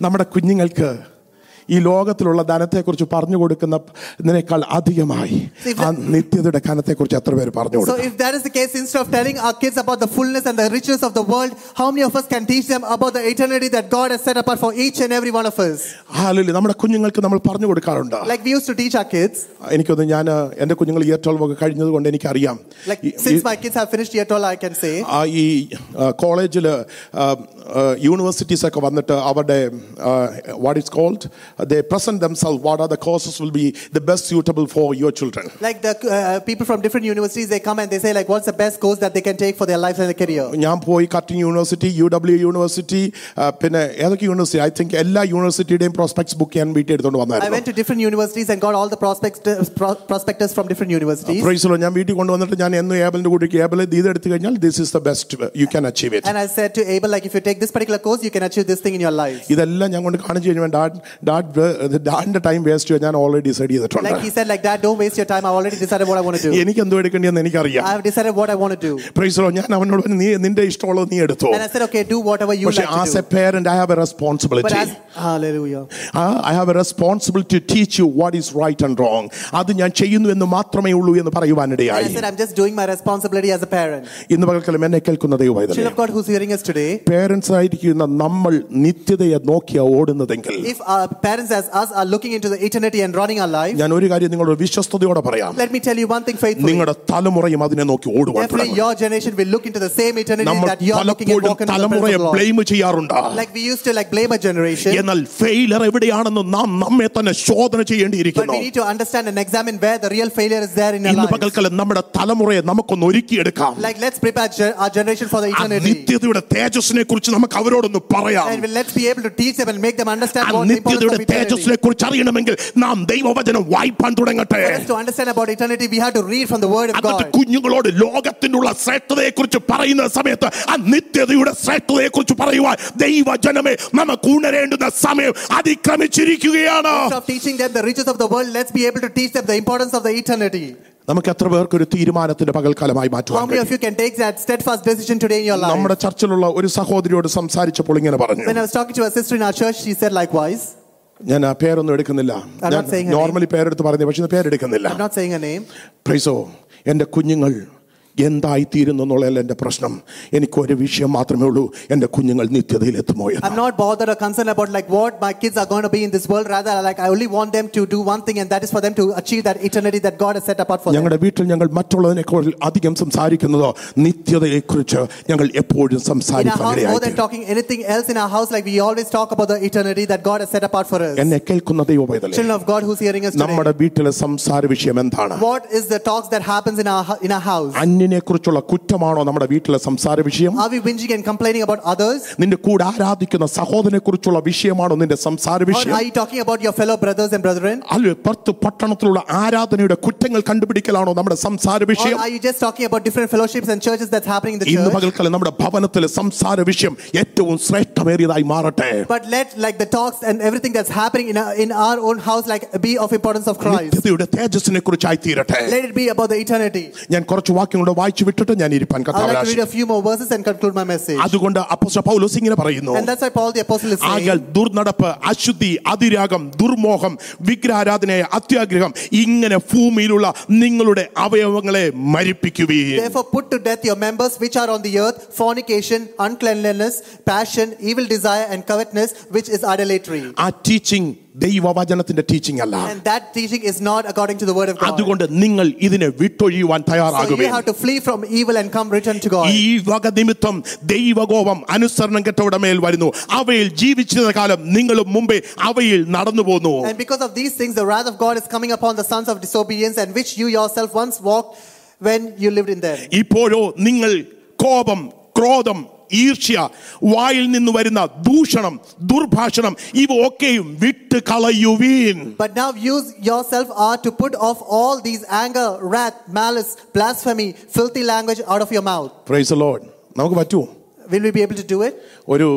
നമ്മുടെ കുഞ്ഞുങ്ങൾക്ക് ഈ ലോകത്തിലുള്ള ധനത്തെക്കുറിച്ച് പറഞ്ഞു കൊടുക്കുന്നതിനേക്കാൾ അധികമായി ആ നിത്യതയുടെ കനത്തെക്കുറിച്ച് എത്ര പേര് പറഞ്ഞു So കൊടുക്കും if that is the case, instead of telling our kids about the fullness and the richness of the world, how many of us can teach them about the eternity that God has set apart for each and every one of us? Hallelujah. നമ്മുടെ കുഞ്ഞുങ്ങൾക്ക് നമ്മൾ പറഞ്ഞു കൊടുക്കാറുണ്ട് Like we used to teach our kids. എനിക്കൊന്ന് ഞാൻ എൻ്റെ കുഞ്ഞുങ്ങൾ year twelve ഒക്കെ കഴിഞ്ഞത് കൊണ്ട് എനിക്കറിയാം Like ഈ- since my kids have finished year 12, I can say. ആ ഈ കോളേജിൽ യൂണിവേഴ്സിറ്റീസ് ഒക്കെ വന്നിട്ട് അവരുടെ what is called they present ദംസെൽവ് what are the courses will be the best suitable for your children Like the uh, people from different universities, they come and they say like, what's the best course that they can take for their life and their career? ഞാൻ പോയി Curtin university U W university പിന്നെ ഏതൊക്കെ university I think എല്ലാ യൂണിവേഴ്സിറ്റിയുടെയും prospects book ഞാൻ വീട്ടിൽ എടുത്തുകൊണ്ട് I വന്നായിരുന്നു went to different universities and got all the prospects, pro- prospectors from different universities. പ്രൈസലോ ഞാൻ വീട്ടിൽ കൊണ്ടുവന്നിട്ട് ഞാൻ എന്നും ഏബലിന്റെ കൂടി ഏബൽ ഇത് എടുത്തു കഴിഞ്ഞാൽ this is the best you can achieve it And I said to Abel, like, if you take this particular course, you can achieve this thing in your life. ഇതെല്ലാം ഞാൻ കൊണ്ട് കാണിച്ചു കഴിഞ്ഞാൽ ഡാഡ് ഡാഡ് ഡാഡിന്റെ ടൈം വേസ്റ്റ് ഞാൻ already decide ചെയ്തിട്ടുണ്ട് Like he said, like, Dad, don't waste your time. I've already decided what I want to do. എനിക്ക് എന്തോ എടുക്കേണ്ടതെന്ന് എനിക്കറിയാം I have decided what I want to do. പ്രൈസലോ ഞാൻ അവനോട് പറഞ്ഞു, നീ നിന്റെ ഇഷ്ടമുള്ളത് നീ എടുത്തോ And I said, okay, do whatever you പക്ഷെ like as to A do. Parent I have A But responsibility as, hallelujah. I have A responsibility to teach you what is right and wrong അത് ഞാൻ ചെയ്യുന്നു എന്ന് മാത്രമേ ഉള്ളൂ എന്ന് And പറയുവാനിടയായി I said, I'm just doing my responsibility as a parent. ഇന്ന് പകൽക്കാലം എന്നെ കേൾക്കുന്ന Child ദൈവമായതല്ലേ of God who's hearing us today, parents ആയിരിക്കുന്ന നമ്മൾ നിത്യതയെ നോക്കിയ ഓടുന്നതെങ്കിൽ if our parents as us are looking into the eternity and running our life, ഞാൻ ഒരു കാര്യം നിങ്ങളോട് വിശ്വസ്തയോടെ പറയാം let me tell you one thing faithfully. നിങ്ങളുടെ തലമുറയും അതിനെ നോക്കി ഓടുവാൻ Definitely തുടങ്ങും. your generation will look into the same eternity നമ്മൾ that you are looking and പലപ്പോഴും walking in the തലമുറയെ presence of the Lord. Blame ചെയ്യാറുണ്ട് Like we used to like blame a generation. എന്നാൽ ഫെയിലർ എവിടെയാണെന്ന് നാം നമ്മെ തന്നെ ശോധന But ചെയ്യേണ്ടിയിരിക്കുന്നു we need to understand and examine where the real failure is there in our ഇന്ന് lives. പകൽക്കാലം നമ്മുടെ തലമുറയെ നമുക്കൊന്ന് ഒരുക്കിയെടുക്കാം Like let's prepare ge- our generation for the ആ eternity. നിത്യതയുടെ തേജസ്സിനെ കുറിച്ച് നമുക്ക് അവരോടൊന്ന് പറയാം And we'll- let's be able to teach them and make them ആ understand what the importance നിത്യതയുടെ of eternity. തേജസ്സിനെ കുറിച്ച് അറിയണമെങ്കിൽ നാം ദൈവവചനം വായിപ്പാൻ തുടങ്ങട്ടെ. കുഞ്ഞുങ്ങളോട് ലോകത്തിനുള്ള ശ്രേഷ്ഠതയെ കുറിച്ച് പറയുന്ന സമയത്ത് ആ നിത്യതയുടെ ശ്രേഷ്ഠതയെ കുറിച്ച് പറയുവാൻ ദൈവജനമേ നമുക്ക് ഉണരേണ്ടുന്ന സമയം അതിക്രമിച്ചിരിക്കുകയാണ്. നമുക്ക് എത്ര പേർക്ക് ഒരു തീരുമാനത്തിന്റെ പകൽക്കാലമായി നമ്മുടെ ചർച്ചിലുള്ള ഒരു സഹോദരിയോട് സംസാരിച്ചപ്പോൾ ഇങ്ങനെ പറഞ്ഞു. ഞാൻ ആ പേരൊന്നും എടുക്കുന്നില്ല. നോർമലി പേരെടുത്ത് പറഞ്ഞു പക്ഷെ പേരെടുക്കുന്നില്ല. എന്റെ കുഞ്ഞുങ്ങൾ എന്തായിത്തീരുന്നു എന്നുള്ളതല്ല എൻ്റെ പ്രശ്നം എനിക്കൊരു വിഷയം മാത്രമേ ഉള്ളൂ എൻ്റെ കുഞ്ഞുങ്ങൾ നിത്യതയിൽ എത്തുമോ എന്ന്. I'm not bothered or concerned about like what my kids are going to be in this world. Rather, like I only want them to do one thing, and that is for them to achieve that eternity that God has set apart for them. ഞങ്ങളുടെ വീട്ടിൽ ഞങ്ങൾ മറ്റുള്ളതിനേക്കാൾ അധികം സംസാരിക്കുന്നതോ നിത്യതയെക്കുറിച്ച് ഞങ്ങൾ എപ്പോഴും In our സംസാരിക്കാൻ house, more than ഇടയായിത്തീരും. talking anything else in our house, like we always talk about the eternity that God has set apart for us. എന്നെ കേൾക്കുന്ന ദൈവപൈതലേ Children of God who's hearing us today. നമ്മുടെ വീട്ടിലെ സംസാര വിഷയം എന്താണ് What is the talks that happens in our hu- in our house? അന്യനെ കുറിച്ചുള്ള കുറ്റമാണോ നമ്മുടെ വീട്ടിലെ സംസാര വിഷയം Are we whinging and complaining about others? നിന്റെ കൂടെ ആരാധിക്കുന്ന സഹോദരനെ കുറിച്ചുള്ള വിഷയമാണോ നിന്റെ സംസാര Or വിഷയം are you talking about your fellow brothers and brethren? അല്ല പത്ത് പട്ടണത്തിലുള്ള ആരാധനയുടെ കുറ്റങ്ങൾ കണ്ടുപിടിക്കലാണോ നമ്മുടെ സംസാര Or വിഷയം are you just talking about different fellowships and churches that's happening in the ഇന്ന് church? പകൽക്കാലം നമ്മുടെ ഭവനത്തിലെ സംസാര വിഷയം ഏറ്റവും ശ്രേഷ്ഠമേറിയതായി മാറട്ടെ But let like the talks and everything that's happening in our, in our own house like be of importance of Christ. നിത്യതയുടെ തേജസ്സിനെ കുറിച്ചായി തീരട്ടെ Let it be about the eternity. ഞാൻ കുറച്ച് വാക്യങ്ങളുടെ കൂടെ വായിച്ചു വിട്ടിട്ട് ഞാൻ ഇരിപ്പാൻ I'd like to read a few more verses and conclude my message. അതുകൊണ്ട് അപ്പോസ്തലൻ പൗലോസ് ഇങ്ങനെ പറയുന്നു And that's why Paul the Apostle is ആകയാൽ ദുർനടപ്പ് അശുദ്ധി അതിരാഗം ദുർമോഹം വിഗ്രഹാരാധനയെ അത്യാഗ്രഹം ഇങ്ങനെ ഭൂമിയിലുള്ള നിങ്ങളുടെ അവയവങ്ങളെ മരിപ്പിക്കുകയും Therefore, put to death your members which are on the earth fornication, uncleanliness, passion, evil desire, and covetousness, which is idolatry. ആ ടീച്ചിങ് ദൈവവചനത്തിന്റെ ടീച്ചിങ് അല്ല And that teaching is not according to the word of God. അതുകൊണ്ട് നിങ്ങൾ ഇതിനെ വിട്ടൊഴിയുവാൻ So you തയ്യാറാകുകയും have to flee from evil and come return to God. ഈ വക നിമിത്തം ദൈവകോപം അനുസരണം കെട്ടവരുടെ മേൽ വരുന്നു അവയിൽ ജീവിച്ചിരുന്ന കാലം നിങ്ങളും മുമ്പേ അവയിൽ നടന്നു പോന്നു And because of these things, the wrath of God is coming upon the sons of disobedience, and which you yourself once walked when you lived in them. ഇപ്പോഴോ നിങ്ങൾ കോപം ക്രോധം ഈർഷ്യ വായിൽ നിന്ന് വരുന്ന ദൂഷണം ദുർഭാഷണം ഇവ ഒക്കെയും വിട്ട് കളയുവീൻ But now you yourself are to put off all these anger, wrath, malice, blasphemy, filthy language out of your mouth. Price load നമുക്ക് പറ്റുമോ Will we be able to do it? ഒരു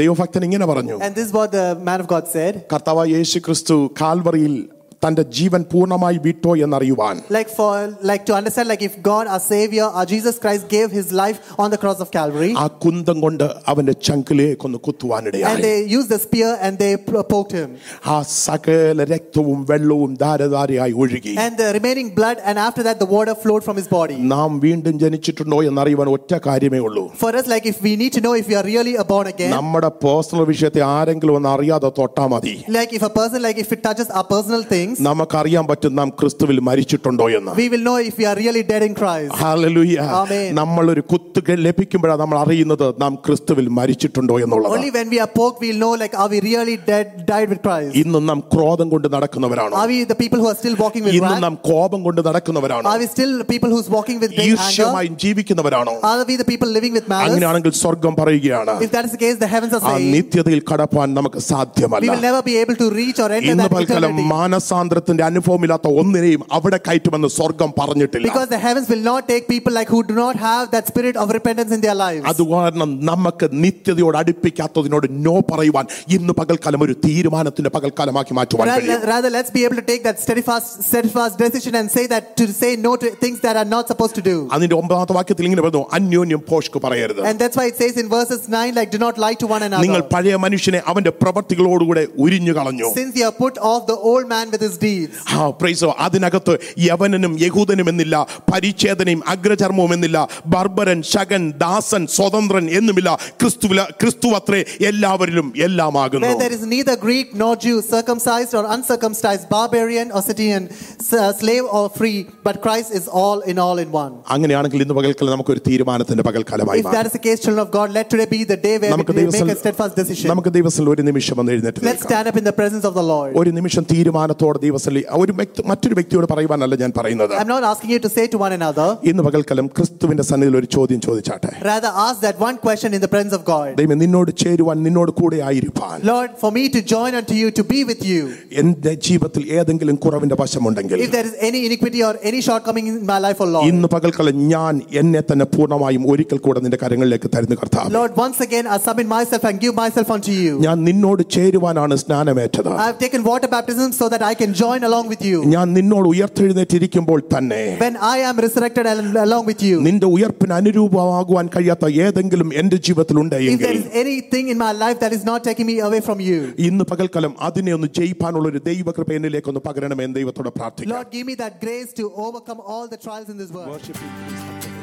ദൈവഭക്തൻ ഇങ്ങനെ പറഞ്ഞു And this is what the man of God said. കർത്താവ് യേശു ക്രിസ്തു കാൽവറിയിൽ തന്റെ ജീവൻ പൂർണ്ണമായി വിട്ടോ എന്നറിയുവാൻ Like for like to understand, like if God, our Savior, our Jesus Christ, gave His life on the cross of Calvary, ആ കുന്തം കൊണ്ട് അവന്റെ ചങ്കിലേക്കൊന്ന് and കുത്തുവാനിടയായി they used the spear and they p- poked him, ആ സകല രക്തവും വെള്ളവും ധാരധാരയായി ഒഴുകി and the remaining blood, and after that the water flowed from his body. നാം വീണ്ടും ജനിച്ചിട്ടുണ്ടോ എന്നറിയുവാൻ ഒറ്റ കാര്യമേ ഉള്ളൂ For us, like if we need to know if we are really a born again, നമ്മുടെ പേഴ്സണൽ വിഷയത്തെ ആരെങ്കിലും ഒന്ന് അറിയാതെ തൊട്ടാ മതി like if a person, like if it touches our personal things, നമുക്കറിയാൻ പറ്റും നാം ക്രിസ്തുവിൽ മരിച്ചിട്ടുണ്ടോ എന്ന് we will know if we are really dead in Christ. Hallelujah Amen. നമ്മൾ ഒരു കുത്തുകൾ ലഭിക്കുമ്പോഴാണ് നമ്മൾ അറിയുന്നത് നാം ക്രിസ്തുവിൽ മരിച്ചിട്ടുണ്ടോ എന്നുള്ളത് Only when we are poked, we'll know like are we really dead, died with Christ? ഇന്നും നാം ക്രോധം കൊണ്ട് നടക്കുന്നവരാണോ Are we the people who are still walking with ഇന്നും wrath? നാം കോപം കൊണ്ട് നടക്കുന്നവരാണോ Are we still people who's walking with great anger? ഈർഷ്യമായും ജീവിക്കുന്നവരാണോ Are we the people living with malice? അങ്ങനെയാണെങ്കിൽ സ്വർഗം പറയുകയാണ് If that is the case, the heavens are ആ saying നിത്യതയിൽ കടപ്പാൻ നമുക്ക് we സാധ്യമല്ല will never be able to reach or enter ഇന്ന് that പൽക്കാലം eternity. മാനസാന്തരത്തിന്റെ അനുഭവമില്ലാത്ത ഒന്നിനെയും അവിടെ കയറ്റുമെന്ന് സ്വർഗം പറഞ്ഞിട്ടില്ല Because the heavens will not take people like who do not have that spirit of repentance in their lives. അത് കാരണം നമുക്ക് നിത്യതയോട് അടുപ്പിക്കാത്തതിനോട് നോ പറയുവാൻ ഇന്ന് പകൽക്കാലം ഒരു തീരുമാനത്തിന്റെ പകൽക്കാലമാക്കി മാറ്റുവാൻ Rather, കഴിയും rather, let's be able to take that steadfast, steadfast decision and say that to say no to things that are not supposed to do. അതിന്റെ ഒമ്പതാമത്തെ വാക്യത്തിൽ ഇങ്ങനെ പറഞ്ഞു അന്യോന്യം പോഷ്ക്ക് പറയരുത് And that's why it says in verses 9, like, do not lie to one നിങ്ങൾ another. പഴയ മനുഷ്യനെ അവന്റെ പ്രവർത്തികളോടുകൂടെ ഉരിഞ്ഞു കളഞ്ഞു Since you have put off the old man with his deeds. ആ പ്രൈസോ അതിനകത്ത് യവനനും യഹൂദനും എന്നില്ല പരിച്ഛേദനയും അഗ്രചർമ്മവും എന്നില്ല ബർബരൻ ശകൻ ദാസൻ സ്വതന്ത്രൻ എന്നുമില്ല ക്രിസ്തുവില ക്രിസ്തു അത്രേ എല്ലാവരിലും എല്ലാമാകുന്നു Where there is neither Greek nor Jew, circumcised or uncircumcised, barbarian or Scythian, s- slave or free, but Christ is all in all in one. അങ്ങനെയാണെങ്കിൽ ഇന്ന് പകൽക്കാലം നമുക്കൊരു തീരുമാനത്തിന്റെ പകൽക്കാലമായി If that is the case, children of God, let today be the day where നമുക്ക് we make ദൈവസ്ഥ a steadfast decision. നമുക്ക് ദൈവസ്ഥ ഒരു നിമിഷം വന്ന് എഴുന്നേറ്റ് Let's നിൽക്കാം. stand up in the presence of the Lord. ഒരു നിമിഷം തീരുമാനത്തോടെ ദൈവസ്ഥലി ഒരു വ്യക്തി മറ്റൊരു വ്യക്തിയോട് പറയുവാനല്ല ഞാൻ പറയുന്നത് I'm not asking you to say to one another, ഇന്ന് പകൽക്കാലം ക്രിസ്തുവിന്റെ സന്നിധിയിൽ ഒരു ചോദ്യം ചോദിച്ചാട്ടെ rather ask that one question in the presence of God. ദൈവം നിന്നോട് ചേരുവാൻ നിന്നോട് കൂടെ ആയിരിക്കാൻ Lord, for me to join unto you, to be with you. എന്റെ ജീവിതത്തിൽ ഏതെങ്കിലും കുറവിന്റെ വശമുണ്ടെങ്കിൽ If there is any iniquity or any shortcoming in my life, O Lord. ഇന്ന് പകൽക്കാലം ഞാൻ എന്നെ തന്നെ പൂർണ്ണമായും ഒരിക്കൽ കൂടെ നിന്റെ കരങ്ങളിലേക്ക് തരുന്നു കർത്താവ് Lord, once again, I submit myself and give myself unto you. ഞാൻ നിന്നോട് ചേരുവാനാണ് സ്നാനമേറ്റത് I have taken water baptism so that I can join along with you. ഞാൻ നിന്നോട് ഉയർത്തെഴുന്നേറ്റിരിക്കുമ്പോൾ തന്നെ When I am resurrected and along with you. നിന്റെ ഉയർപ്പിന് അനുരൂപമാകുവാൻ കഴിയാത്ത ഏതെങ്കിലും എന്റെ ജീവിതത്തിൽ If ഉണ്ടെങ്കിൽ there is anything in my life that is not taking me away from you, ഇന്ന് പകൽക്കാലം അതിനെ ഒന്ന് ജയിപ്പാനുള്ള ഒരു ദൈവകൃപ എന്നിലേക്ക് ഒന്ന് പകരണമേ എന്ന് ദൈവത്തോട് പ്രാർത്ഥിക്കാം Lord, give me that grace to overcome all the trials in this world.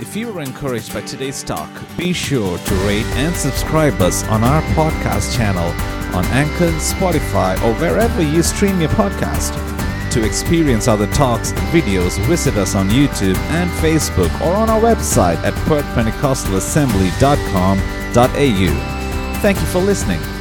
If you were encouraged by today's talk, be sure to rate and subscribe us on our podcast channel on Anchor, Spotify, or wherever you stream your podcast. To experience other talks and videos, visit us on YouTube and Facebook or on our website at perthpentecostalassembly.com.au. Thank you for listening.